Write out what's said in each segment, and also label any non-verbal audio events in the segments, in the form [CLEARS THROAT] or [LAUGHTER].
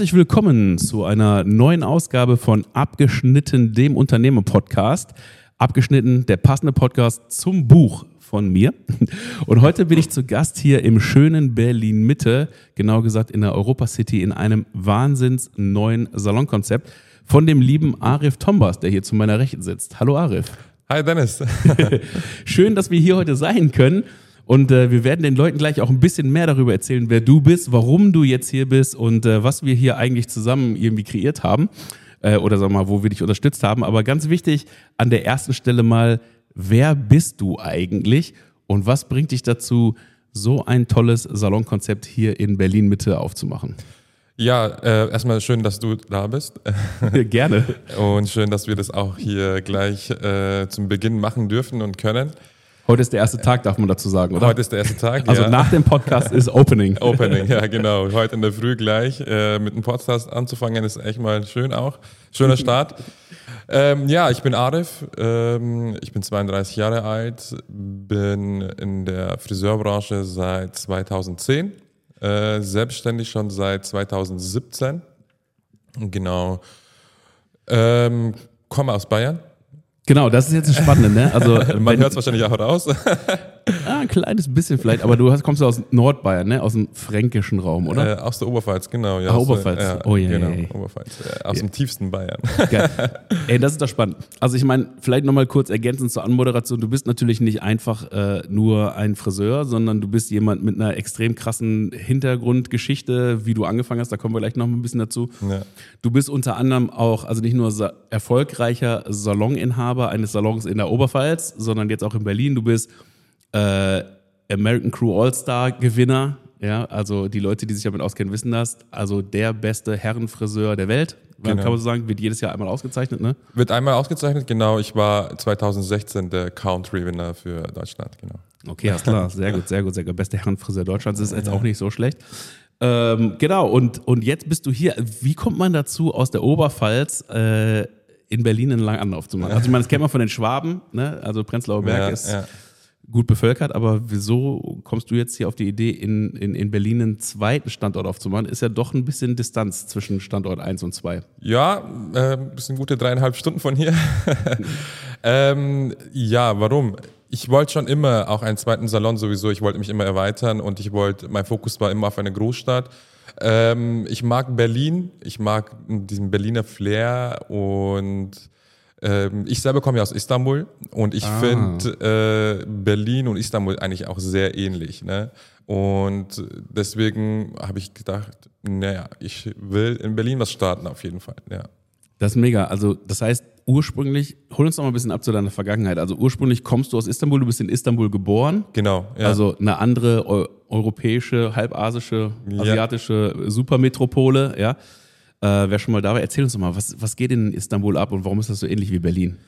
herzlich willkommen zu einer neuen Ausgabe von Abgeschnitten, dem Unternehmer-Podcast. Abgeschnitten, der passende Podcast zum Buch von mir. Und heute bin ich zu Gast hier im schönen Berlin Mitte, genau gesagt in der Europa City, in einem wahnsinns neuen Salonkonzept von dem lieben Arif Tombas, der hier zu meiner Rechten sitzt. Hallo Arif. Hi Dennis. [LAUGHS] Schön, dass wir hier heute sein können. Und äh, wir werden den Leuten gleich auch ein bisschen mehr darüber erzählen, wer du bist, warum du jetzt hier bist und äh, was wir hier eigentlich zusammen irgendwie kreiert haben. Äh, oder sag mal, wo wir dich unterstützt haben. Aber ganz wichtig, an der ersten Stelle mal, wer bist du eigentlich und was bringt dich dazu, so ein tolles Salonkonzept hier in Berlin Mitte aufzumachen? Ja, äh, erstmal schön, dass du da bist. Gerne. [LAUGHS] Und schön, dass wir das auch hier gleich äh, zum Beginn machen dürfen und können. Heute ist der erste Tag, darf man dazu sagen, oder? Heute ist der erste Tag. [LAUGHS] Also ja. nach dem Podcast ist Opening. [LAUGHS] Opening, ja genau. Heute in der Früh gleich äh, mit dem Podcast anzufangen, ist echt mal schön auch. Schöner [LAUGHS] Start. ähm, ja, ich bin Arif, ähm, ich bin 32 Jahre alt, bin in der Friseurbranche seit 2010, äh, selbstständig schon seit 2017. Genau. Ähm, komme aus Bayern, Genau, das ist jetzt das Spannende, ne? Also, [LAUGHS] Man hört es wahrscheinlich auch raus. [LAUGHS] ah, ein kleines bisschen vielleicht, aber du hast, kommst aus Nordbayern, ne? Aus dem fränkischen Raum, oder? Äh, aus der Oberpfalz, genau. Ja, aus der- Oberpfalz. Ja, Oh, je, genau, je. Oberpfalz. Äh, aus dem tiefsten Bayern. Geil. [LAUGHS] Ey, das ist doch spannend. Also ich meine, vielleicht nochmal kurz ergänzend zur Anmoderation. Du bist natürlich nicht einfach äh, nur ein Friseur, sondern du bist jemand mit einer extrem krassen Hintergrundgeschichte, wie du angefangen hast. Da kommen wir gleich noch ein bisschen dazu. Ja. Du bist unter anderem auch, also nicht nur erfolgreicher Saloninhaber eines Salons in der Oberpfalz, sondern jetzt auch in Berlin. Du bist äh, American Crew All-Star Gewinner. Ja, also die Leute, die sich damit auskennen, wissen das. Also der beste Herrenfriseur der Welt. Genau. Kann man so sagen, wird jedes Jahr einmal ausgezeichnet, ne? Wird einmal ausgezeichnet, genau. Ich war 2016 der Country-Winner für Deutschland, genau. Okay, alles klar. Sehr gut, sehr gut, sehr gut. Beste Herrenfriseur Deutschlands ist jetzt auch nicht so schlecht. Ähm, genau, und, und jetzt bist du hier. Wie kommt man dazu, aus der Oberpfalz äh, in Berlin einen Langanlauf zu machen? Also ich meine, das kennt man von den Schwaben, ne? also Prenzlauer Berg Ja, ist ja. Gut bevölkert, aber wieso kommst du jetzt hier auf die Idee, in, in, in Berlin einen zweiten Standort aufzumachen? Ist ja doch ein bisschen Distanz zwischen Standort 1 und 2. Ja, äh, das sind gute dreieinhalb Stunden von hier. [LAUGHS] ähm, ja, warum? Ich wollte schon immer auch einen zweiten Salon sowieso. Ich wollte mich immer erweitern und ich wollte, mein Fokus war immer auf eine Großstadt. Ähm, ich mag Berlin, ich mag diesen Berliner Flair und ich selber komme ja aus Istanbul und ich finde äh, Berlin und Istanbul eigentlich auch sehr ähnlich. Ne? Und deswegen habe ich gedacht, naja, ich will in Berlin was starten auf jeden Fall. Ja. Das ist mega. Also, das heißt, ursprünglich, hol uns doch mal ein bisschen ab zu deiner Vergangenheit. Also, ursprünglich kommst du aus Istanbul, du bist in Istanbul geboren. Genau. Ja. Also eine andere eu europäische, halbasische, Ja. asiatische Supermetropole, ja. Äh, wer schon mal da war, erzähl uns doch mal, was, was geht in Istanbul ab und warum ist das so ähnlich wie Berlin?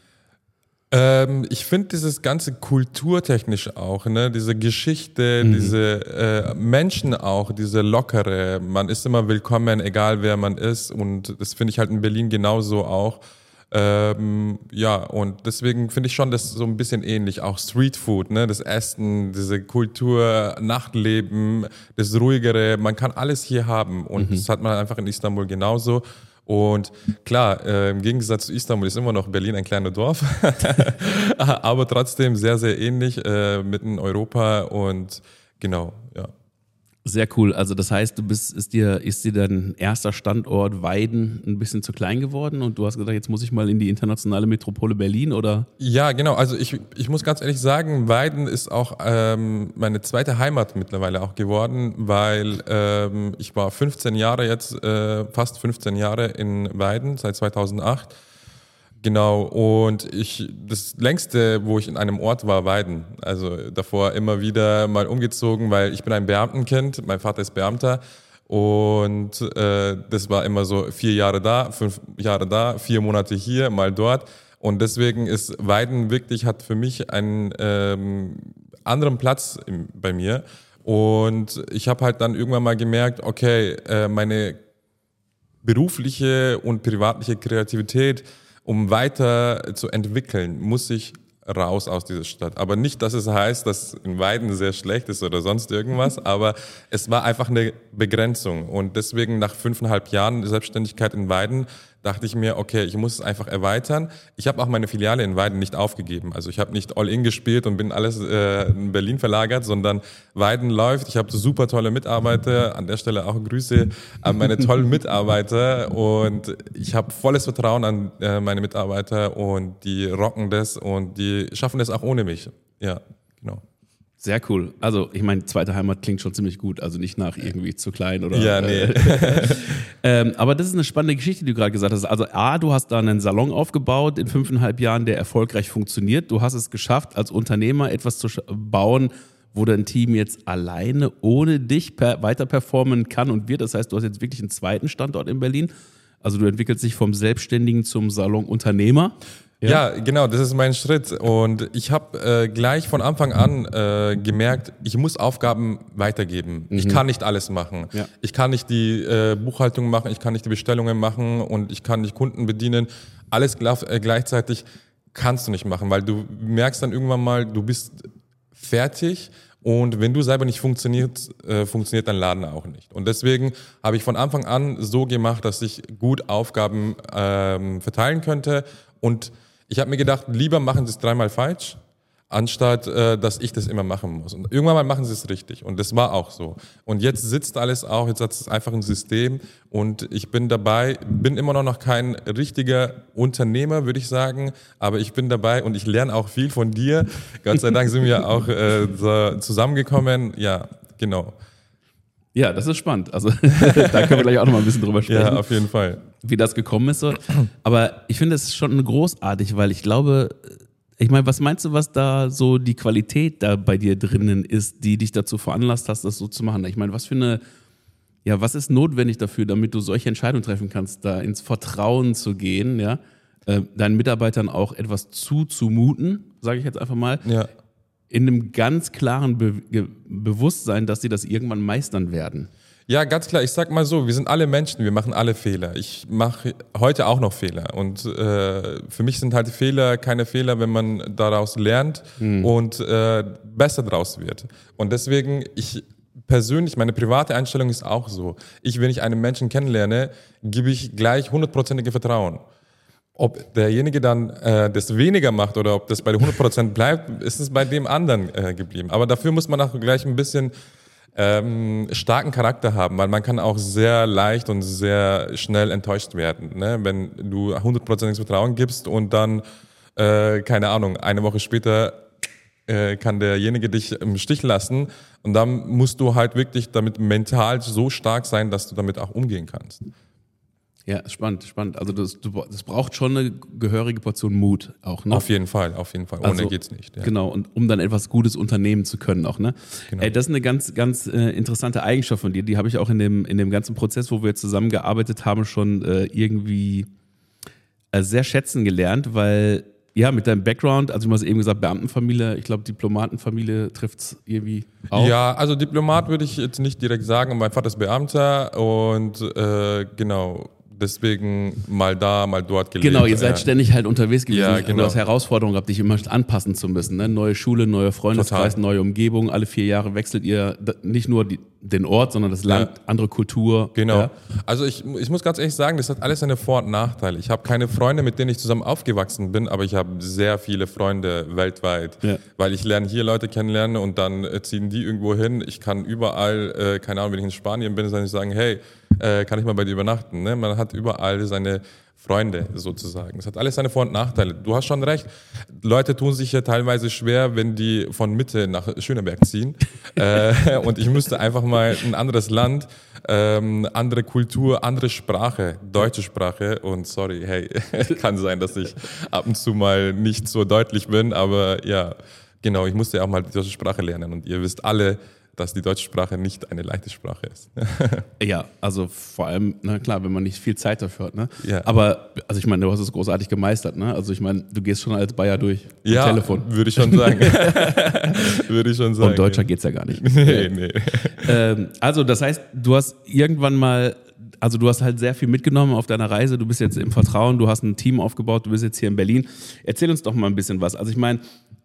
Ähm, ich finde dieses ganze kulturtechnisch auch, ne, diese Geschichte, diese äh, Menschen auch, diese lockere, man ist immer willkommen, egal wer man ist und das finde ich halt in Berlin genauso auch. Ähm, ja, und deswegen finde ich schon das so ein bisschen ähnlich. Auch Streetfood, ne, das Essen, diese Kultur, Nachtleben, das Ruhigere, man kann alles hier haben und das hat man einfach in Istanbul genauso. Und klar, äh, im Gegensatz zu Istanbul ist immer noch Berlin ein kleines Dorf, [LAUGHS] aber trotzdem sehr, sehr ähnlich äh, mitten in Europa und genau, ja. Sehr cool. Also das heißt, du bist, ist dir, ist dir dein erster Standort Weiden ein bisschen zu klein geworden und du hast gesagt, jetzt muss ich mal in die internationale Metropole Berlin oder? Ja, genau. Also ich, ich muss ganz ehrlich sagen, Weiden ist auch ähm, meine zweite Heimat mittlerweile auch geworden, weil ähm, ich war 15 Jahre jetzt, äh, fast 15 Jahre in Weiden seit 2008. Genau, und ich, das längste, wo ich in einem Ort war, Weiden. Also davor immer wieder mal umgezogen, weil ich bin ein Beamtenkind, mein Vater ist Beamter und äh, das war immer so vier Jahre da, fünf Jahre da, vier Monate hier, mal dort. Und deswegen ist Weiden wirklich, hat für mich einen ähm, anderen Platz im, bei mir. Und ich habe halt dann irgendwann mal gemerkt, okay, äh, meine berufliche und privatliche Kreativität, um weiter zu entwickeln, muss ich raus aus dieser Stadt. Aber nicht, dass es heißt, dass in Weiden sehr schlecht ist oder sonst irgendwas, [LAUGHS] aber es war einfach eine Begrenzung. Und deswegen nach fünfeinhalb Jahren Selbstständigkeit in Weiden dachte ich mir, okay, ich muss es einfach erweitern. Ich habe auch meine Filiale in Weiden nicht aufgegeben. Also ich habe nicht All-In gespielt und bin alles äh, in Berlin verlagert, sondern Weiden läuft. Ich habe super tolle Mitarbeiter. An der Stelle auch Grüße an meine tollen [LAUGHS] Mitarbeiter. Und ich habe volles Vertrauen an äh, meine Mitarbeiter und die rocken das und die schaffen das auch ohne mich. Ja. Sehr cool. Also, ich meine, zweite Heimat klingt schon ziemlich gut. Also nicht nach irgendwie zu klein oder. Ja, nee. Äh, [LAUGHS] ähm, aber das ist eine spannende Geschichte, die du gerade gesagt hast. Also, A, du hast da einen Salon aufgebaut in fünfeinhalb Jahren, der erfolgreich funktioniert. Du hast es geschafft, als Unternehmer etwas zu bauen, wo dein Team jetzt alleine ohne dich per weiter performen kann und wird. Das heißt, du hast jetzt wirklich einen zweiten Standort in Berlin. Also du entwickelst dich vom Selbstständigen zum Salonunternehmer. Ja. ja, genau, das ist mein Schritt. Und ich habe äh, gleich von Anfang an äh, gemerkt, ich muss Aufgaben weitergeben. Mhm. Ich kann nicht alles machen. Ja. Ich kann nicht die äh, Buchhaltung machen, ich kann nicht die Bestellungen machen und ich kann nicht Kunden bedienen. Alles äh, gleichzeitig kannst du nicht machen, weil du merkst dann irgendwann mal, du bist fertig und wenn du selber nicht funktioniert, äh, funktioniert dein Laden auch nicht. Und deswegen habe ich von Anfang an so gemacht, dass ich gut Aufgaben ähm, verteilen könnte und ich habe mir gedacht, lieber machen sie es dreimal falsch, anstatt äh, dass ich das immer machen muss. Und irgendwann mal machen sie es richtig. Und das war auch so. Und jetzt sitzt alles auch, jetzt hat es einfach ein System und ich bin dabei, bin immer noch kein richtiger Unternehmer, würde ich sagen, aber ich bin dabei und ich lerne auch viel von dir. Gott sei Dank sind wir auch äh, so zusammengekommen. Ja, genau. Ja, das ist spannend. Also [LAUGHS] da können wir gleich auch noch mal ein bisschen drüber sprechen. Ja, auf jeden Fall. Wie das gekommen ist. So. Aber ich finde es schon großartig, weil ich glaube, ich meine, was meinst du, was da so die Qualität da bei dir drinnen ist, die dich dazu veranlasst hast, das so zu machen? Ich meine, was für eine, ja, was ist notwendig dafür, damit du solche Entscheidungen treffen kannst, da ins Vertrauen zu gehen, ja? Äh, deinen Mitarbeitern auch etwas zuzumuten, sage ich jetzt einfach mal, ja in einem ganz klaren Be Bewusstsein, dass sie das irgendwann meistern werden. Ja, ganz klar. Ich sag mal so, wir sind alle Menschen, wir machen alle Fehler. Ich mache heute auch noch Fehler. Und äh, für mich sind halt Fehler keine Fehler, wenn man daraus lernt hm. und äh, besser draus wird. Und deswegen, ich persönlich, meine private Einstellung ist auch so. Ich, wenn ich einen Menschen kennenlerne, gebe ich gleich hundertprozentige Vertrauen. Ob derjenige dann äh, das weniger macht oder ob das bei 100% bleibt, ist es bei dem anderen äh, geblieben. Aber dafür muss man auch gleich ein bisschen ähm, starken Charakter haben, weil man kann auch sehr leicht und sehr schnell enttäuscht werden. Ne? Wenn du 100% Vertrauen gibst und dann, äh, keine Ahnung, eine Woche später äh, kann derjenige dich im Stich lassen und dann musst du halt wirklich damit mental so stark sein, dass du damit auch umgehen kannst. Ja, spannend, spannend. Also das, das braucht schon eine gehörige Portion Mut auch, ne? Auf jeden Fall, auf jeden Fall. Ohne also, geht's nicht. Ja. Genau, und um dann etwas Gutes unternehmen zu können auch, ne? Genau. Ey, das ist eine ganz, ganz äh, interessante Eigenschaft von dir. Die habe ich auch in dem, in dem ganzen Prozess, wo wir zusammengearbeitet haben, schon äh, irgendwie äh, sehr schätzen gelernt, weil ja, mit deinem Background, also du hast eben gesagt, Beamtenfamilie, ich glaube, Diplomatenfamilie trifft es irgendwie auch. Ja, also Diplomat würde ich jetzt nicht direkt sagen. Mein Vater ist Beamter und äh, genau, deswegen mal da, mal dort gelebt. Genau, ihr seid ja. ständig halt unterwegs gewesen. Ja, genau. Du hast Herausforderungen gehabt, dich immer anpassen zu müssen. Ne? Neue Schule, neue Freundeskreis, Total. neue Umgebung. Alle vier Jahre wechselt ihr nicht nur die, den Ort, sondern das Land, ja. andere Kultur. Genau. Also ich, ich muss ganz ehrlich sagen, das hat alles seine Vor- und Nachteile. Ich habe keine Freunde, mit denen ich zusammen aufgewachsen bin, aber ich habe sehr viele Freunde weltweit, weil ich lerne hier Leute kennenlernen und dann äh, ziehen die irgendwo hin. Ich kann überall, äh, keine Ahnung, wenn ich in Spanien bin, dann ich sagen, hey, äh, kann ich mal bei dir übernachten. Ne? Man hat überall seine Freunde sozusagen. Es hat alles seine Vor- und Nachteile. Du hast schon recht. Leute tun sich ja teilweise schwer, wenn die von Mitte nach Schöneberg ziehen. [LAUGHS] äh, und ich müsste einfach mal ein anderes Land, ähm, andere Kultur, andere Sprache, deutsche Sprache. Und sorry, hey, [LAUGHS] kann sein, dass ich ab und zu mal nicht so deutlich bin, aber ja, genau, ich musste ja auch mal die deutsche Sprache lernen. Und ihr wisst alle, dass die deutsche Sprache nicht eine leichte Sprache ist. [LAUGHS] ja, also vor allem, na klar, wenn man nicht viel Zeit dafür hat. Ne? Ja. Aber, also ich meine, du hast es großartig gemeistert. Ne? Also ich meine, du gehst schon als Bayer durch. Ja, Telefon. würde ich schon sagen. [LAUGHS] würde ich schon sagen. Und Deutscher ja. geht's ja gar nicht. [LAUGHS] nee, nee. Ähm, also das heißt, du hast irgendwann mal also du hast halt sehr viel mitgenommen auf deiner Reise. Du bist jetzt im Vertrauen, du hast ein Team aufgebaut, du bist jetzt hier in Berlin. Erzähl uns doch mal ein bisschen was. Also ich meine,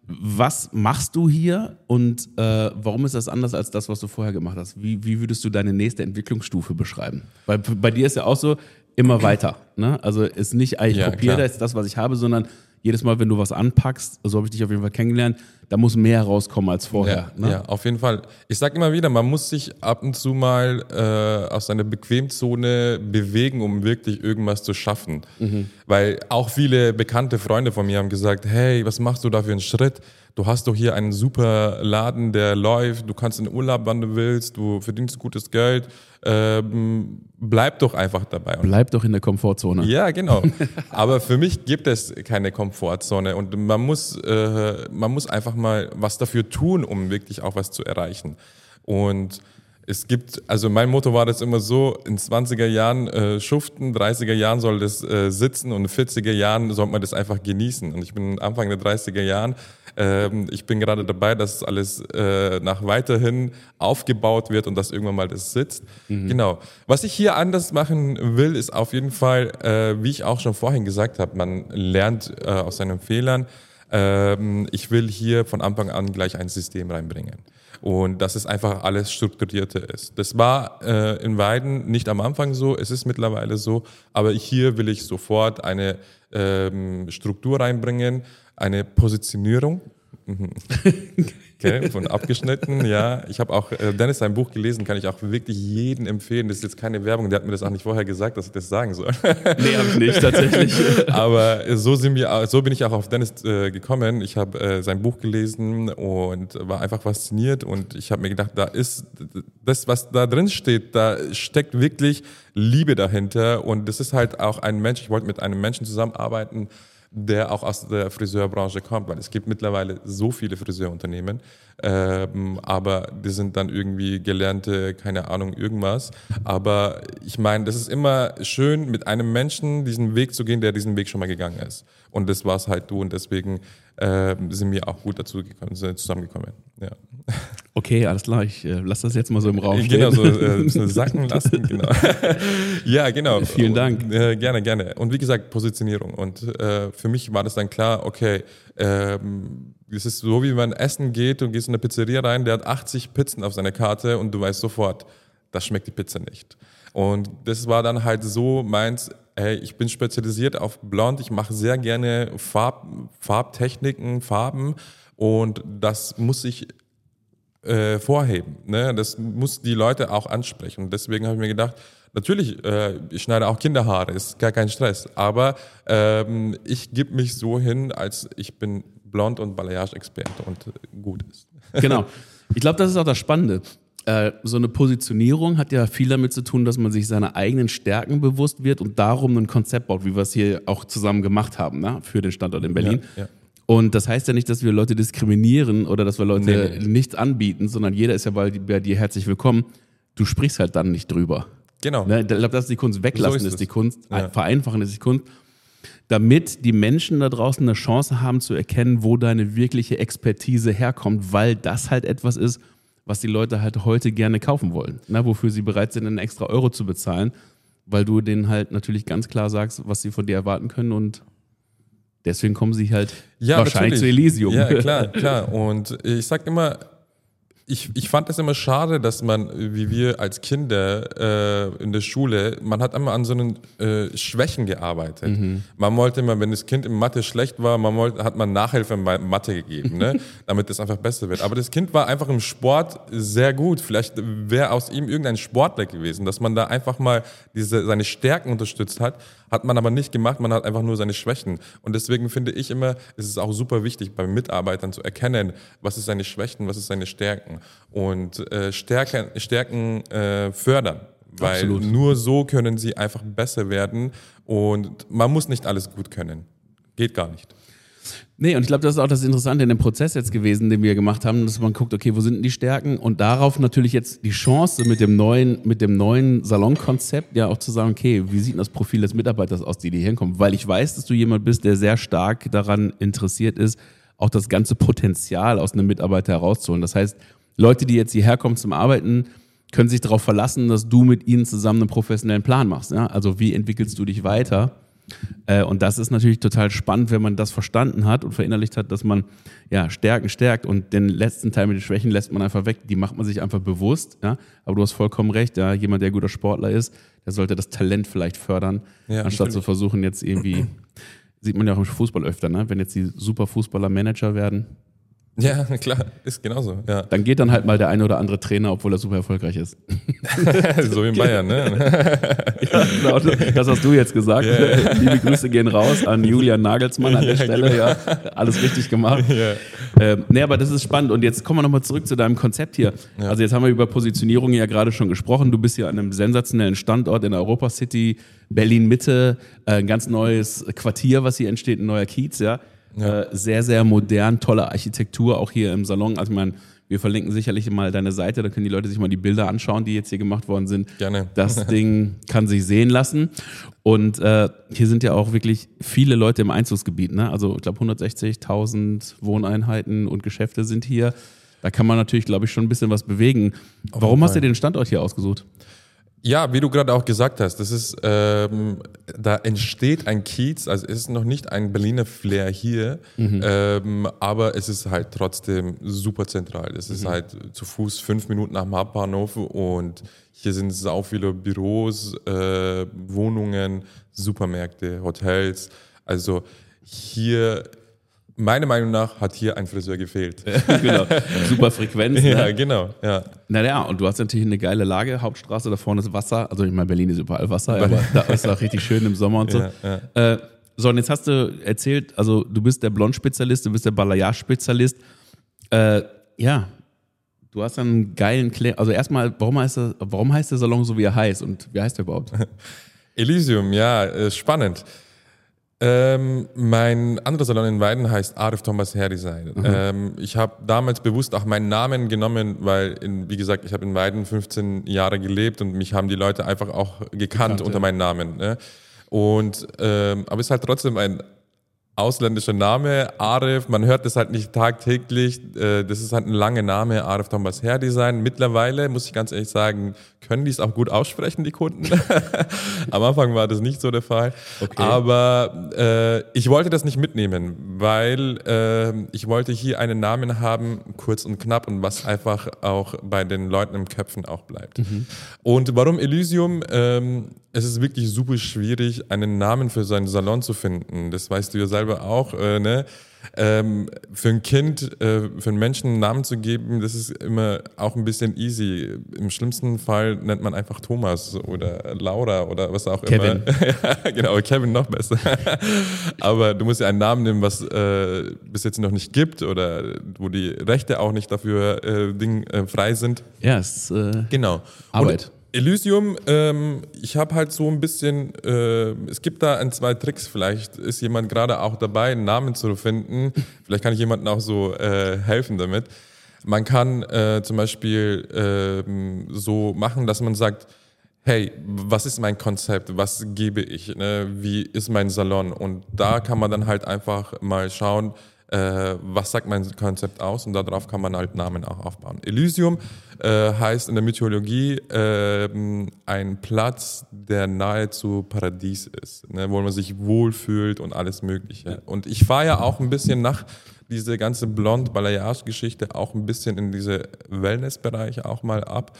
was machst du hier und äh, warum ist das anders als das, was du vorher gemacht hast? Wie, wie würdest du deine nächste Entwicklungsstufe beschreiben? Weil bei dir ist ja auch so, immer weiter. Ne? Also ist nicht, ich ja, kopiere jetzt das, was ich habe, sondern jedes Mal, wenn du was anpackst, so habe ich dich auf jeden Fall kennengelernt, da muss mehr rauskommen als vorher. Ja, ne? ja auf jeden Fall. Ich sage immer wieder, man muss sich ab und zu mal äh, aus seiner Bequemzone bewegen, um wirklich irgendwas zu schaffen. Mhm. Weil auch viele bekannte Freunde von mir haben gesagt, hey, was machst du da für einen Schritt? Du hast doch hier einen super Laden, der läuft, du kannst in Urlaub, wann du willst, du verdienst gutes Geld. Ähm, bleib doch einfach dabei. Bleib doch in der Komfortzone. Ja, genau. [LAUGHS] Aber für mich gibt es keine Komfortzone und man muss, äh, man muss einfach mal was dafür tun, um wirklich auch was zu erreichen. Und es gibt, also mein Motto war das immer so, in 20er Jahren äh, schuften, 30er Jahren soll das äh, sitzen und in 40er Jahren sollte man das einfach genießen. Und ich bin Anfang der 30er Jahren, ähm, ich bin gerade dabei, dass alles äh, nach weiterhin aufgebaut wird und dass irgendwann mal das sitzt. Mhm. Genau. Was ich hier anders machen will, ist auf jeden Fall, äh, wie ich auch schon vorhin gesagt habe, man lernt äh, aus seinen Fehlern. Ähm, ich will hier von Anfang an gleich ein System reinbringen und dass es einfach alles strukturierter ist. Das war äh, in Weiden nicht am Anfang so, es ist mittlerweile so, aber hier will ich sofort eine ähm, Struktur reinbringen, eine Positionierung. Mhm. [LAUGHS] Okay, von abgeschnitten, ja. Ich habe auch äh, Dennis sein Buch gelesen, kann ich auch wirklich jedem empfehlen. Das ist jetzt keine Werbung, der hat mir das auch nicht vorher gesagt, dass ich das sagen soll. [LAUGHS] Nee, habe ich nicht, tatsächlich. [LAUGHS] Aber so, sind wir, so bin ich auch auf Dennis äh, gekommen. Ich habe äh, sein Buch gelesen und war einfach fasziniert und ich habe mir gedacht, da ist das, was da drin steht, da steckt wirklich Liebe dahinter und das ist halt auch ein Mensch, ich wollte mit einem Menschen zusammenarbeiten, der auch aus der Friseurbranche kommt, weil es gibt mittlerweile so viele Friseurunternehmen, ähm, aber die sind dann irgendwie gelernte, keine Ahnung, irgendwas. Aber ich meine, das ist immer schön, mit einem Menschen diesen Weg zu gehen, der diesen Weg schon mal gegangen ist. Und das war es halt du und deswegen äh, sind wir auch gut dazu gekommen, sind zusammengekommen. Ja. Okay, alles klar, ich äh, lasse das jetzt mal so im Raum stehen. Genau, so äh, sacken lassen, [LAUGHS] genau. ja, genau. [LAUGHS] Vielen Dank. Äh, gerne, gerne. Und wie gesagt, Positionierung. Und äh, für mich war das dann klar, okay, ähm, es ist so, wie man essen geht und gehst in eine Pizzeria rein, der hat 80 Pizzen auf seiner Karte und du weißt sofort, das schmeckt die Pizza nicht. Und das war dann halt so meins, hey, ich bin spezialisiert auf Blond, ich mache sehr gerne Farb, Farbtechniken, Farben und das muss ich äh, vorheben. Ne? Das muss die Leute auch ansprechen. Und deswegen habe ich mir gedacht, natürlich, äh, ich schneide auch Kinderhaare, ist gar kein Stress. Aber ähm, ich gebe mich so hin, als ich bin Blond- und Balayage-Experte und gut ist. Genau. Ich glaube, das ist auch das Spannende. Äh, so eine Positionierung hat ja viel damit zu tun, dass man sich seiner eigenen Stärken bewusst wird und darum ein Konzept baut, wie wir es hier auch zusammen gemacht haben, ne? für den Standort in Berlin. Ja, ja. Und das heißt ja nicht, dass wir Leute diskriminieren oder dass wir Leute nee, nee. nichts anbieten, sondern jeder ist ja bei, dir herzlich willkommen. Du sprichst halt dann nicht drüber. Genau. Ne? Ich glaube, das ist die Kunst. Weglassen so ist, ist, die Kunst. Ja. Vereinfachen ist die Kunst. Damit die Menschen da draußen eine Chance haben zu erkennen, wo deine wirkliche Expertise herkommt, weil das halt etwas ist, was die Leute halt heute gerne kaufen wollen. Ne? Wofür sie bereit sind, einen extra Euro zu bezahlen, weil du denen halt natürlich ganz klar sagst, was sie von dir erwarten können und Deswegen kommen sie halt ja, wahrscheinlich natürlich. zu Elysium. Ja, [LAUGHS] klar, klar. Und ich sag immer, ich, ich fand es immer schade, dass man, wie wir als Kinder äh, in der Schule, man hat immer an so einen äh, Schwächen gearbeitet. Mhm. Man wollte immer, wenn das Kind in Mathe schlecht war, man wollte, hat man Nachhilfe in Mathe gegeben, ne? [LAUGHS] damit es einfach besser wird. Aber das Kind war einfach im Sport sehr gut. Vielleicht wäre aus ihm irgendein Sportler gewesen, dass man da einfach mal diese, seine Stärken unterstützt hat. Hat man aber nicht gemacht, man hat einfach nur seine Schwächen. Und deswegen finde ich immer, es ist auch super wichtig, bei Mitarbeitern zu erkennen, was ist seine Schwächen, was ist seine Stärken. Und äh, Stärken, Stärken äh, fördern. Weil Absolut. nur so können sie einfach besser werden. Und man muss nicht alles gut können. Geht gar nicht. Nee, und ich glaube, das ist auch das Interessante in dem Prozess jetzt gewesen, den wir gemacht haben, dass man guckt, okay, wo sind denn die Stärken? Und darauf natürlich jetzt die Chance mit dem neuen, mit dem neuen Salonkonzept, ja auch zu sagen, okay, wie sieht das Profil des Mitarbeiters aus, die hier hinkommen? Weil ich weiß, dass du jemand bist, der sehr stark daran interessiert ist, auch das ganze Potenzial aus einem Mitarbeiter herauszuholen. Das heißt, Leute, die jetzt hierher kommen zum Arbeiten, können sich darauf verlassen, dass du mit ihnen zusammen einen professionellen Plan machst. Ja? Also wie entwickelst du dich weiter? Äh, und das ist natürlich total spannend, wenn man das verstanden hat und verinnerlicht hat, dass man ja Stärken stärkt und den letzten Teil mit den Schwächen lässt man einfach weg. Die macht man sich einfach bewusst. Ja? Aber du hast vollkommen recht. Ja? Jemand, der guter Sportler ist, der sollte das Talent vielleicht fördern, ja, anstatt zu versuchen, jetzt irgendwie, [CLEARS THROAT] sieht man ja auch im Fußball öfter, ne? wenn jetzt die super Fußballer Manager werden, ja, [LAUGHS] klar, ist genauso. Ja. Dann geht dann halt mal der eine oder andere Trainer, obwohl er super erfolgreich ist. [LAUGHS] so wie in Bayern, ne? [LAUGHS] ja, genau, das hast du jetzt gesagt. Yeah. Liebe Grüße gehen raus an Julian Nagelsmann an der ja, Stelle. Genau. Ja, alles richtig gemacht. Ja. Ähm, nee, aber das ist spannend. Und jetzt kommen wir nochmal zurück zu deinem Konzept hier. Ja. Also jetzt haben wir über Positionierung ja gerade schon gesprochen. Du bist hier an einem sensationellen Standort in Europa City, Berlin Mitte, äh, ein ganz neues Quartier, was hier entsteht, ein neuer Kiez, ja. Ja. Äh, sehr, sehr modern, tolle Architektur, auch hier im Salon. Also, ich meine, wir verlinken sicherlich mal deine Seite, da können die Leute sich mal die Bilder anschauen, die jetzt hier gemacht worden sind. Gerne. [LAUGHS] Das Ding kann sich sehen lassen. Und äh, hier sind ja auch wirklich viele Leute im Einzugsgebiet. Ne? Also ich glaube 160.000 Wohneinheiten und Geschäfte sind hier. Da kann man natürlich, glaube ich, schon ein bisschen was bewegen. Auf Warum hast du den Standort hier ausgesucht? Ja, wie du gerade auch gesagt hast, das ist, ähm, da entsteht ein Kiez, also es ist noch nicht ein Berliner Flair hier, mhm. ähm, aber es ist halt trotzdem super zentral. Es ist mhm. halt zu Fuß fünf Minuten nach dem Hauptbahnhof und hier sind sau viele Büros, äh, Wohnungen, Supermärkte, Hotels. Also hier meiner Meinung nach hat hier ein Friseur gefehlt. [LAUGHS] genau. Super Frequenz. Ne? Ja, genau. Ja. Naja, und du hast natürlich eine geile Lage, Hauptstraße, da vorne ist Wasser. Also ich meine, Berlin ist überall Wasser, aber da ist es auch richtig schön im Sommer und so. [LAUGHS] Ja, ja. Äh, so, und jetzt hast du erzählt, also du bist der Blond-Spezialist, du bist der Balayage-Spezialist. Äh, ja, du hast einen geilen Klär. Also erstmal, warum heißt, der, warum heißt der Salon so, wie er heißt und wie heißt er überhaupt? [LAUGHS] Elysium, ja, spannend. Ähm, mein anderer Salon in Weiden heißt Arif Thomas Hair Design. Mhm. Ähm, ich habe damals bewusst auch meinen Namen genommen, weil, in, wie gesagt, ich habe in Weiden 15 Jahre gelebt und mich haben die Leute einfach auch gekannt, gekannt unter ja. meinem Namen. Ne? Und ähm, aber es ist halt trotzdem ein ausländischer Name, Arif, man hört das halt nicht tagtäglich, äh, das ist halt ein langer Name, Arif Thomas Hair Design. Mittlerweile, muss ich ganz ehrlich sagen, können die es auch gut aussprechen, die Kunden. [LAUGHS] Am Anfang war das nicht so der Fall. Okay. Aber äh, ich wollte das nicht mitnehmen, weil äh, ich wollte hier einen Namen haben, kurz und knapp und was einfach auch bei den Leuten im Köpfen auch bleibt. Mhm. Und warum Elysium? Ähm, es ist wirklich super schwierig, einen Namen für seinen Salon zu finden. Das weißt du ja selber auch. Äh, ne? Ähm, für ein Kind, äh, für einen Menschen einen Namen zu geben, das ist immer auch ein bisschen easy. Im schlimmsten Fall nennt man einfach Thomas oder Laura oder was auch Kevin. immer. [LAUGHS] ja, genau, Kevin noch besser. [LAUGHS] Aber du musst ja einen Namen nehmen, was äh, bis jetzt noch nicht gibt oder wo die Rechte auch nicht dafür äh, Ding, äh, frei sind. Ja, es ist äh, genau. Arbeit. Und Elysium, ähm, ich habe halt so ein bisschen, äh, es gibt da ein, zwei Tricks, vielleicht ist jemand gerade auch dabei, einen Namen zu finden. [LAUGHS] Vielleicht kann ich jemandem auch so äh, helfen damit. Man kann äh, zum Beispiel ähm, so machen, dass man sagt, hey, was ist mein Konzept, was gebe ich, ne? wie ist mein Salon? Und da kann man dann halt einfach mal schauen, äh, was sagt mein Konzept aus und darauf kann man halt Namen auch aufbauen. Elysium äh, heißt in der Mythologie äh, ein Platz, der nahezu Paradies ist, ne, wo man sich wohlfühlt und alles Mögliche. Und ich fahre ja auch ein bisschen nach diese ganze Blond-Balayage-Geschichte auch ein bisschen in diese Wellness-Bereiche auch mal ab.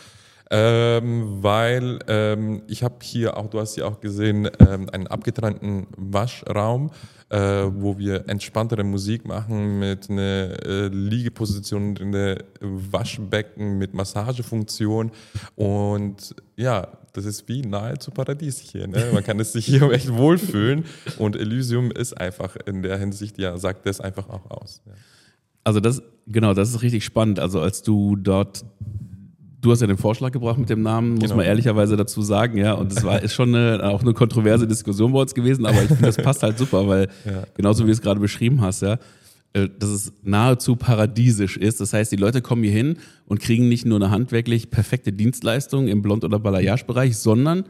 Ähm, weil ähm, ich habe hier auch, du hast ja auch gesehen, ähm, einen abgetrennten Waschraum äh, wo wir entspanntere Musik machen mit einer äh, Liegeposition in der Waschbecken mit Massagefunktion und ja, das ist wie nahezu Paradies hier. Ne? Man kann es sich hier [LAUGHS] echt wohlfühlen und Elysium ist einfach in der Hinsicht, ja, sagt das einfach auch aus. Ja. Also das, genau, das ist richtig spannend. Also als du dort Du hast ja den Vorschlag gebracht mit dem Namen, muss genau. man ehrlicherweise dazu sagen, ja. Und es war ist schon eine, auch eine kontroverse Diskussion bei uns gewesen, aber ich finde, das passt halt super, weil ja. genauso wie du es gerade beschrieben hast, ja, äh, dass es nahezu paradiesisch ist. Das heißt, die Leute kommen hier hin und kriegen nicht nur eine handwerklich perfekte Dienstleistung im Blond- oder Balayage-Bereich, sondern